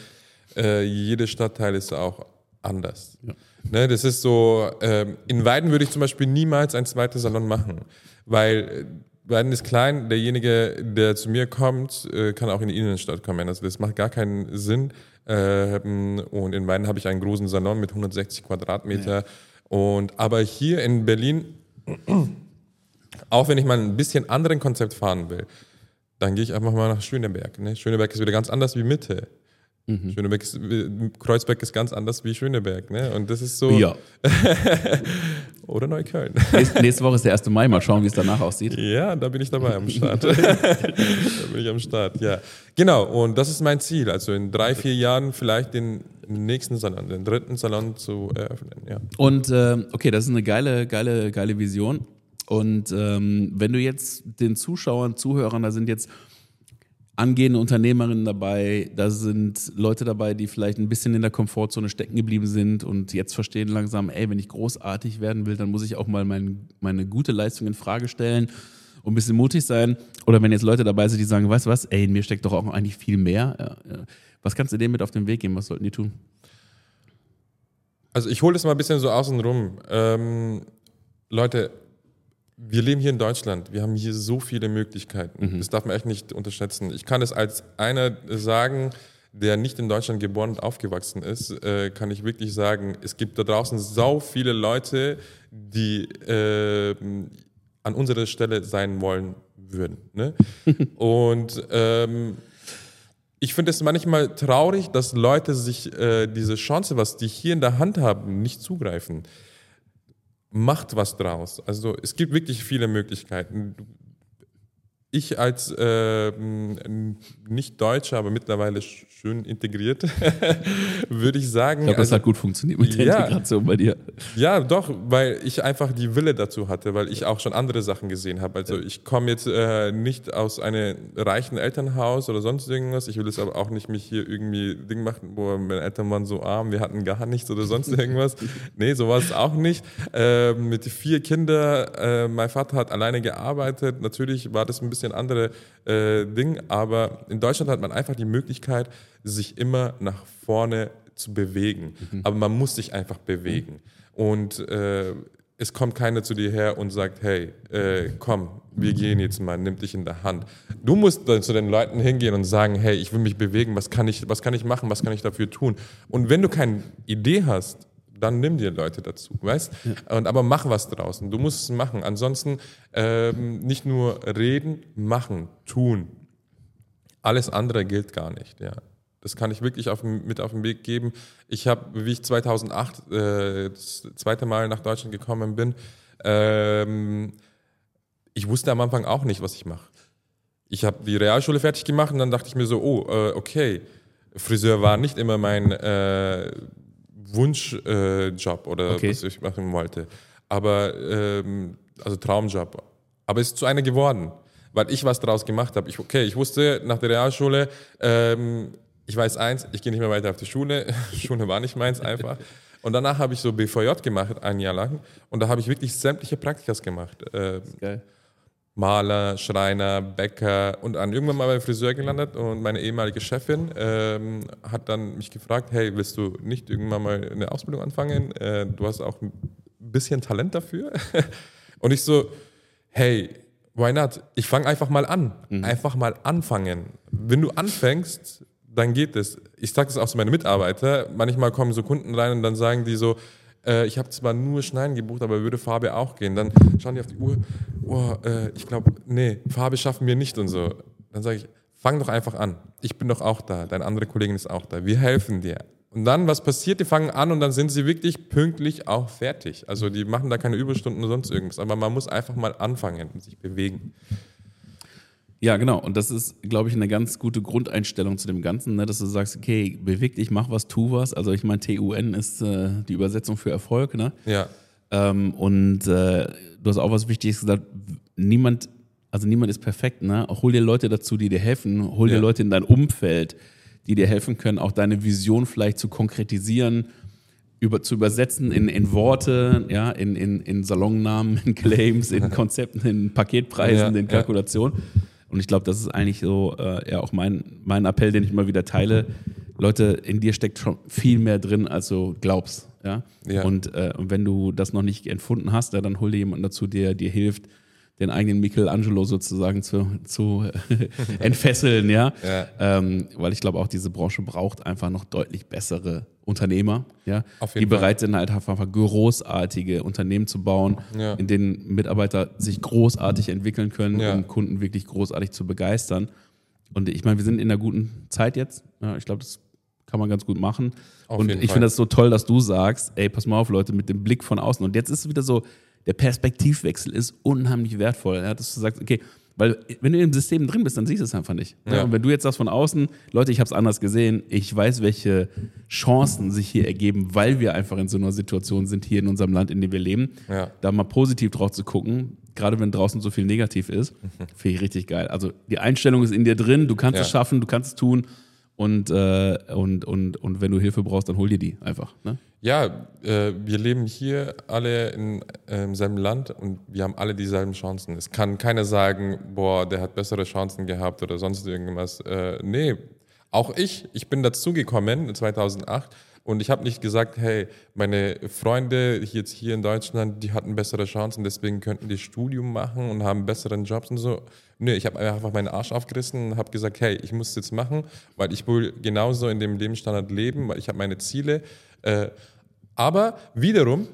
äh, jeder Stadtteil ist auch anders. Ja. Ne, das ist so, ähm, in Weiden würde ich zum Beispiel niemals ein zweites Salon machen, weil Weiden ist klein, derjenige, der zu mir kommt, äh, kann auch in die Innenstadt kommen. Also das macht gar keinen Sinn. Ähm, und in Weiden habe ich einen großen Salon mit 160 Quadratmeter. Ja. Und aber hier in Berlin, auch wenn ich mal ein bisschen anderen Konzept fahren will, dann gehe ich einfach mal nach Schöneberg. Ne? Schöneberg ist wieder ganz anders wie Mitte. Mhm. Schöneberg ist, Kreuzberg ist ganz anders wie Schöneberg, ne? Und das ist so. Ja. [LAUGHS] Oder Neukölln. Nächste, nächste Woche ist der 1. Mai, mal schauen, wie es danach aussieht. Ja, da bin ich dabei am [LAUGHS] Start. [LAUGHS] da bin ich am Start, ja. Genau, und das ist mein Ziel. Also in drei, vier Jahren vielleicht den nächsten Salon, den dritten Salon zu eröffnen, ja. Und äh, okay, das ist eine geile, geile, geile Vision. Und ähm, wenn du jetzt den Zuschauern, Zuhörern, da sind jetzt angehende Unternehmerinnen dabei, da sind Leute dabei, die vielleicht ein bisschen in der Komfortzone stecken geblieben sind und jetzt verstehen langsam, ey, wenn ich großartig werden will, dann muss ich auch mal mein, meine gute Leistung in Frage stellen und ein bisschen mutig sein. Oder wenn jetzt Leute dabei sind, die sagen, weißt du was, ey, in mir steckt doch auch eigentlich viel mehr. Was kannst du denen mit auf den Weg geben? Was sollten die tun? Also ich hole das mal ein bisschen so außen rum. Ähm, Leute, wir leben hier in Deutschland. Wir haben hier so viele Möglichkeiten. Mhm. Das darf man echt nicht unterschätzen. Ich kann es als einer sagen, der nicht in Deutschland geboren und aufgewachsen ist, äh, kann ich wirklich sagen, es gibt da draußen so viele Leute, die äh, an unserer Stelle sein wollen würden. Ne? [LAUGHS] und ähm, ich finde es manchmal traurig, dass Leute sich äh, diese Chance, was die hier in der Hand haben, nicht zugreifen macht was draus. Also es gibt wirklich viele Möglichkeiten ich als äh, Nicht-Deutscher, aber mittlerweile schön integriert, [LAUGHS] würde ich sagen. Ich glaube, das also, hat gut funktioniert mit der ja, Integration bei dir. Ja, doch, weil ich einfach die Wille dazu hatte, weil ich auch schon andere Sachen gesehen habe. Also ich komme jetzt äh, nicht aus einem reichen Elternhaus oder sonst irgendwas. Ich will es aber auch nicht mich hier irgendwie Ding machen, wo meine Eltern waren so arm, wir hatten gar nichts oder sonst [LAUGHS] irgendwas. nee, so war es auch nicht. Äh, mit vier Kindern, äh, mein Vater hat alleine gearbeitet. Natürlich war das ein bisschen bisschen andere äh, Ding, aber in Deutschland hat man einfach die Möglichkeit, sich immer nach vorne zu bewegen. Mhm. Aber man muss sich einfach bewegen. Mhm. Und äh, es kommt keiner zu dir her und sagt, hey, äh, komm, wir gehen jetzt mal, nimm dich in der Hand. Du musst dann zu den Leuten hingehen und sagen, hey, ich will mich bewegen, was kann ich, was kann ich machen, was kann ich dafür tun? Und wenn du keine Idee hast, dann nimm dir Leute dazu, weißt? Ja. Und aber mach was draußen. Du musst es machen. Ansonsten ähm, nicht nur reden, machen, tun. Alles andere gilt gar nicht. Ja, das kann ich wirklich auf, mit auf den Weg geben. Ich habe, wie ich 2008 äh, das zweite Mal nach Deutschland gekommen bin, ähm, ich wusste am Anfang auch nicht, was ich mache. Ich habe die Realschule fertig gemacht und dann dachte ich mir so, oh, äh, okay, Friseur war nicht immer mein äh, Wunschjob äh, oder okay. was ich machen wollte. Aber, ähm, also Traumjob. Aber es ist zu einer geworden, weil ich was daraus gemacht habe. Ich, okay, ich wusste nach der Realschule, ähm, ich weiß eins, ich gehe nicht mehr weiter auf die Schule. [LAUGHS] Schule war nicht meins einfach. Und danach habe ich so BVJ gemacht, ein Jahr lang. Und da habe ich wirklich sämtliche Praktikas gemacht. Ähm, geil. Maler, Schreiner, Bäcker und dann irgendwann mal beim Friseur gelandet und meine ehemalige Chefin ähm, hat dann mich gefragt, hey, willst du nicht irgendwann mal eine Ausbildung anfangen? Äh, du hast auch ein bisschen Talent dafür. [LAUGHS] und ich so, hey, why not? Ich fange einfach mal an. Mhm. Einfach mal anfangen. Wenn du anfängst, dann geht es. Ich sage das auch zu meinen Mitarbeitern. Manchmal kommen so Kunden rein und dann sagen die so, äh, ich habe zwar nur Schneiden gebucht, aber würde Farbe auch gehen. Dann schauen die auf die Uhr, oh, äh, ich glaube, nee, Farbe schaffen wir nicht und so. Dann sage ich, fang doch einfach an. Ich bin doch auch da, deine andere Kollegin ist auch da. Wir helfen dir. Und dann, was passiert? Die fangen an und dann sind sie wirklich pünktlich auch fertig. Also die machen da keine Überstunden oder sonst irgendwas. Aber man muss einfach mal anfangen und sich bewegen. Ja, genau. Und das ist, glaube ich, eine ganz gute Grundeinstellung zu dem Ganzen, ne? dass du sagst, okay, beweg dich, mach was, tu was. Also ich meine, TUN ist äh, die Übersetzung für Erfolg. Ne? Ja. Ähm, und äh, du hast auch was Wichtiges gesagt, niemand, also niemand ist perfekt. Ne? Hol dir Leute dazu, die dir helfen. Hol dir Leute in dein Umfeld, die dir helfen können, auch deine Vision vielleicht zu konkretisieren über, zu übersetzen in, in Worte, ja, in, in, in Salonnamen, in Claims, in [LAUGHS] Konzepten, in Paketpreisen, ja, in Kalkulationen. Ja. Und ich glaube, das ist eigentlich so äh, ja auch mein, mein Appell, den ich immer wieder teile. Leute, in dir steckt schon viel mehr drin, als du glaubst. Ja? ja. Und, äh, und wenn du das noch nicht empfunden hast, ja, dann hol dir jemanden dazu, der dir hilft, den eigenen Michelangelo sozusagen zu, zu [LAUGHS] entfesseln, ja. Ja. Ähm, weil ich glaube auch, diese Branche braucht einfach noch deutlich bessere Unternehmer, ja, die bereit sind, halt einfach großartige Unternehmen zu bauen, Ja. in denen Mitarbeiter sich großartig entwickeln können, Ja. um Kunden wirklich großartig zu begeistern. Und ich meine, wir sind in einer guten Zeit jetzt. Ja, ich glaube, das kann man ganz gut machen. Auf und ich finde das so toll, dass du sagst, ey, pass mal auf, Leute, mit dem Blick von außen. Und jetzt ist es wieder so, der Perspektivwechsel ist unheimlich wertvoll. Ja, dass du sagst, okay, weil wenn du im System drin bist, dann siehst du es einfach nicht. Ja. Und wenn du jetzt sagst von außen, Leute, ich habe es anders gesehen, ich weiß, welche Chancen sich hier ergeben, weil wir einfach in so einer Situation sind hier in unserem Land, in dem wir leben, Ja. da mal positiv drauf zu gucken, gerade wenn draußen so viel negativ ist, [LAUGHS] finde ich richtig geil. Also die Einstellung ist in dir drin, du kannst Ja. es schaffen, du kannst es tun und, äh, und, und, und wenn du Hilfe brauchst, dann hol dir die einfach. Ne? Ja, äh, wir leben hier alle in ähm, selben Land und wir haben alle dieselben Chancen. Es kann keiner sagen, boah, der hat bessere Chancen gehabt oder sonst irgendwas. Äh, nee, auch ich, ich bin dazugekommen 2008 und ich habe nicht gesagt, hey, meine Freunde jetzt hier in Deutschland, die hatten bessere Chancen, deswegen könnten die Studium machen und haben besseren Jobs und so. Nee, ich habe einfach meinen Arsch aufgerissen und habe gesagt, hey, ich muss es jetzt machen, weil ich will genauso in dem Lebensstandard leben, weil ich habe meine Ziele. Äh, aber wiederum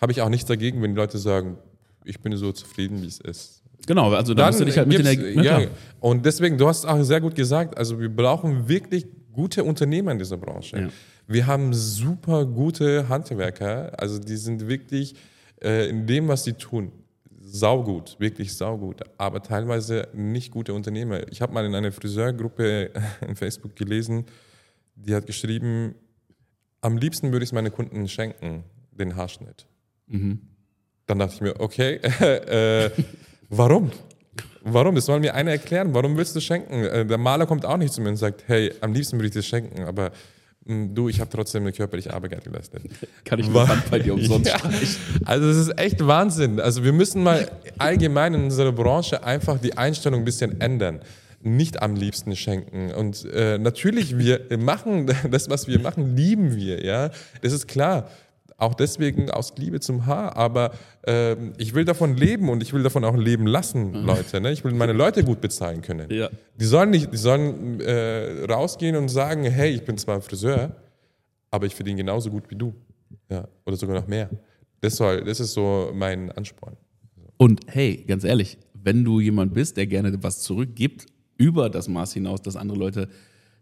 habe ich auch nichts dagegen, wenn die Leute sagen, ich bin so zufrieden, wie es ist. Genau, also da musst du dich halt mit gibt's- Erg- na ja, und deswegen, du hast auch sehr gut gesagt, also wir brauchen wirklich gute Unternehmer in dieser Branche. Ja. Wir haben super gute Handwerker, also die sind wirklich äh, in dem, was sie tun, saugut, wirklich saugut, aber teilweise nicht gute Unternehmer. Ich habe mal in einer Friseurgruppe [LAUGHS] in Facebook gelesen, die hat geschrieben, am liebsten würde ich es meine Kunden schenken, den Haarschnitt. Dann dachte ich mir, okay, [LAUGHS] äh, warum? Warum? Das soll mir einer erklären. Warum willst du schenken? Äh, Der Maler kommt auch nicht zu mir und sagt, hey, am liebsten würde ich dir schenken, aber mh, du, ich habe trotzdem eine körperliche Arbeit geleistet. Kann ich mit Hand bei dir umsonst [LAUGHS] Ja, also es ist echt Wahnsinn. Also wir müssen mal allgemein in unserer Branche einfach die Einstellung ein bisschen ändern. Nicht am liebsten schenken. Und äh, natürlich, wir machen [LAUGHS] das, was wir machen, lieben wir, ja. Das ist klar. Auch deswegen aus Liebe zum Haar. Aber ähm, ich will davon leben und ich will davon auch leben lassen, Leute. Ne? Ich will meine Leute gut bezahlen können. Ja. Die sollen nicht, die sollen äh, rausgehen und sagen, hey, ich bin zwar Friseur, aber ich verdiene genauso gut wie du. Ja, oder sogar noch mehr. Das, soll, das ist so mein Ansporn. Und hey, ganz ehrlich, wenn du jemand bist, der gerne was zurückgibt, über das Maß hinaus, dass andere Leute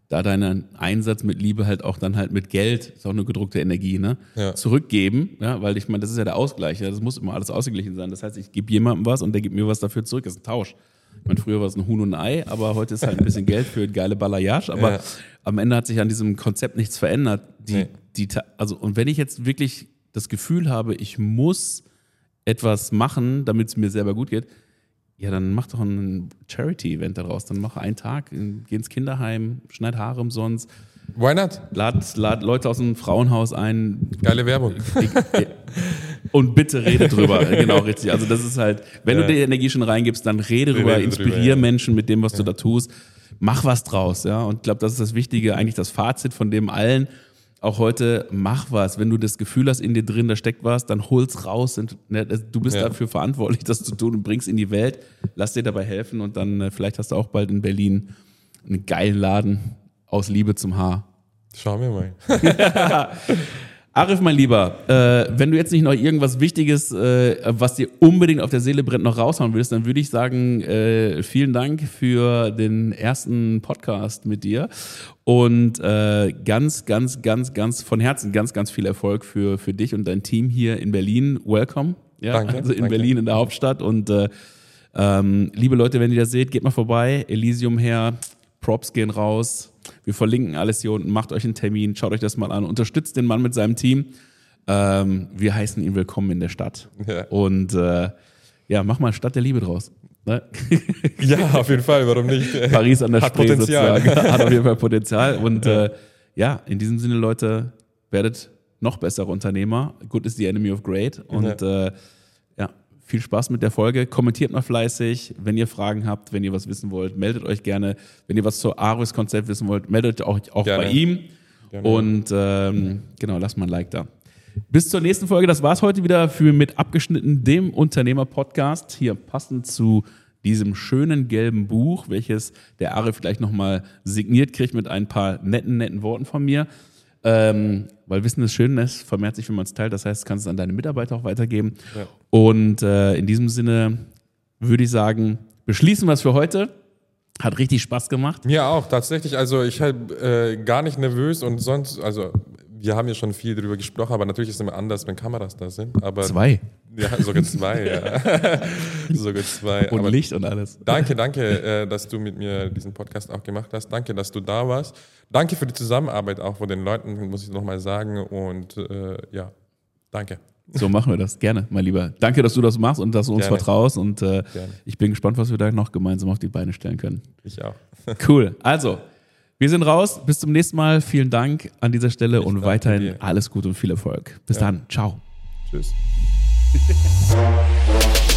da deinen Einsatz mit Liebe halt auch dann halt mit Geld, ist auch eine gedruckte Energie, ne, Ja. zurückgeben, ja, weil ich meine, das ist ja der Ausgleich, ja, das muss immer alles ausgeglichen sein. Das heißt, ich gebe jemandem was und der gibt mir was dafür zurück, das ist ein Tausch. Ich meine, früher war es ein Huhn und ein Ei, aber heute ist halt ein bisschen Geld für geile Balayage, aber Ja. am Ende hat sich an diesem Konzept nichts verändert. Die, Nee. die, also, und wenn ich jetzt wirklich das Gefühl habe, ich muss etwas machen, damit es mir selber gut geht, ja, dann mach doch ein Charity-Event daraus. Dann mach einen Tag, geh ins Kinderheim, schneid Haare umsonst, Why not? lad, lad Leute aus dem Frauenhaus ein Geile Werbung. und bitte rede drüber. [LAUGHS] genau, richtig. Also das ist halt, wenn Ja. du die Energie schon reingibst, dann rede drüber, rede inspirier drüber, ja. Menschen mit dem, was du da tust. Mach was draus, ja. Und ich glaube, das ist das Wichtige, eigentlich das Fazit von dem allen. Auch heute, mach was. Wenn du das Gefühl hast, in dir drin, da steckt was, dann hol's raus. Und, ne, du bist Ja. dafür verantwortlich, das zu tun und bringst in die Welt. Lass dir dabei helfen und dann äh, vielleicht hast du auch bald in Berlin einen geilen Laden aus Liebe zum Haar. Schauen wir mal. [LAUGHS] [LAUGHS] Arif, mein Lieber, äh, wenn du jetzt nicht noch irgendwas Wichtiges, äh, was dir unbedingt auf der Seele brennt, noch raushauen willst, dann würde ich sagen, äh, vielen Dank für den ersten Podcast mit dir und äh, ganz, ganz, ganz, ganz von Herzen ganz, ganz viel Erfolg für, für dich und dein Team hier in Berlin. Welcome. Ja, Danke, also in danke. Berlin, in der Hauptstadt und äh, ähm, liebe Leute, wenn ihr das seht, geht mal vorbei. Elysium her. Props gehen raus. Wir verlinken alles hier unten. Macht euch einen Termin. Schaut euch das mal an. Unterstützt den Mann mit seinem Team. Ähm, wir heißen ihn willkommen in der Stadt. Ja. Und äh, ja, mach mal Stadt der Liebe draus. Ne? [LAUGHS] Ja, auf jeden Fall, warum nicht? [LAUGHS] Paris an der Hat Spree Potenzial. sozusagen. [LAUGHS] Hat auf jeden Fall Potenzial. Und äh, ja, in diesem Sinne, Leute, werdet noch bessere Unternehmer. Good is the enemy of great. Und äh, ja, viel Spaß mit der Folge. Kommentiert mal fleißig. Wenn ihr Fragen habt, wenn ihr was wissen wollt, meldet euch gerne. Wenn ihr was zur Aris-Konzept wissen wollt, meldet euch auch Gerne. bei ihm. Gerne. Und ähm, genau, lasst mal ein Like da. Bis zur nächsten Folge. Das war's heute wieder für mit abgeschnitten dem Unternehmer-Podcast. Hier passend zu diesem schönen gelben Buch, welches der Arif gleich nochmal signiert kriegt mit ein paar netten, netten Worten von mir. Ähm, weil Wissen ist schön, es vermehrt sich, wenn man es teilt. Das heißt, du kannst es an deine Mitarbeiter auch weitergeben. Ja. Und äh, in diesem Sinne würde ich sagen, beschließen wir es für heute. Hat richtig Spaß gemacht. Mir auch, tatsächlich. Also ich halt äh, gar nicht nervös und sonst, also wir haben ja schon viel darüber gesprochen, aber natürlich ist es immer anders, wenn Kameras da sind. Aber, zwei. Ja, sogar zwei, ja. [LAUGHS] sogar zwei. Und aber Licht und alles. Danke, danke, äh, dass du mit mir diesen Podcast auch gemacht hast. Danke, dass du da warst. Danke für die Zusammenarbeit auch von den Leuten, muss ich nochmal sagen. Und äh, ja, danke. So machen wir das. Gerne, mein Lieber. Danke, dass du das machst und dass du uns Gerne. vertraust. Und äh, ich bin gespannt, was wir da noch gemeinsam auf die Beine stellen können. Ich auch. cool. Also, wir sind raus. Bis zum nächsten Mal. Vielen Dank an dieser Stelle ich und weiterhin dir. alles Gute und viel Erfolg. Bis ja. dann. Ciao. Tschüss. [LAUGHS]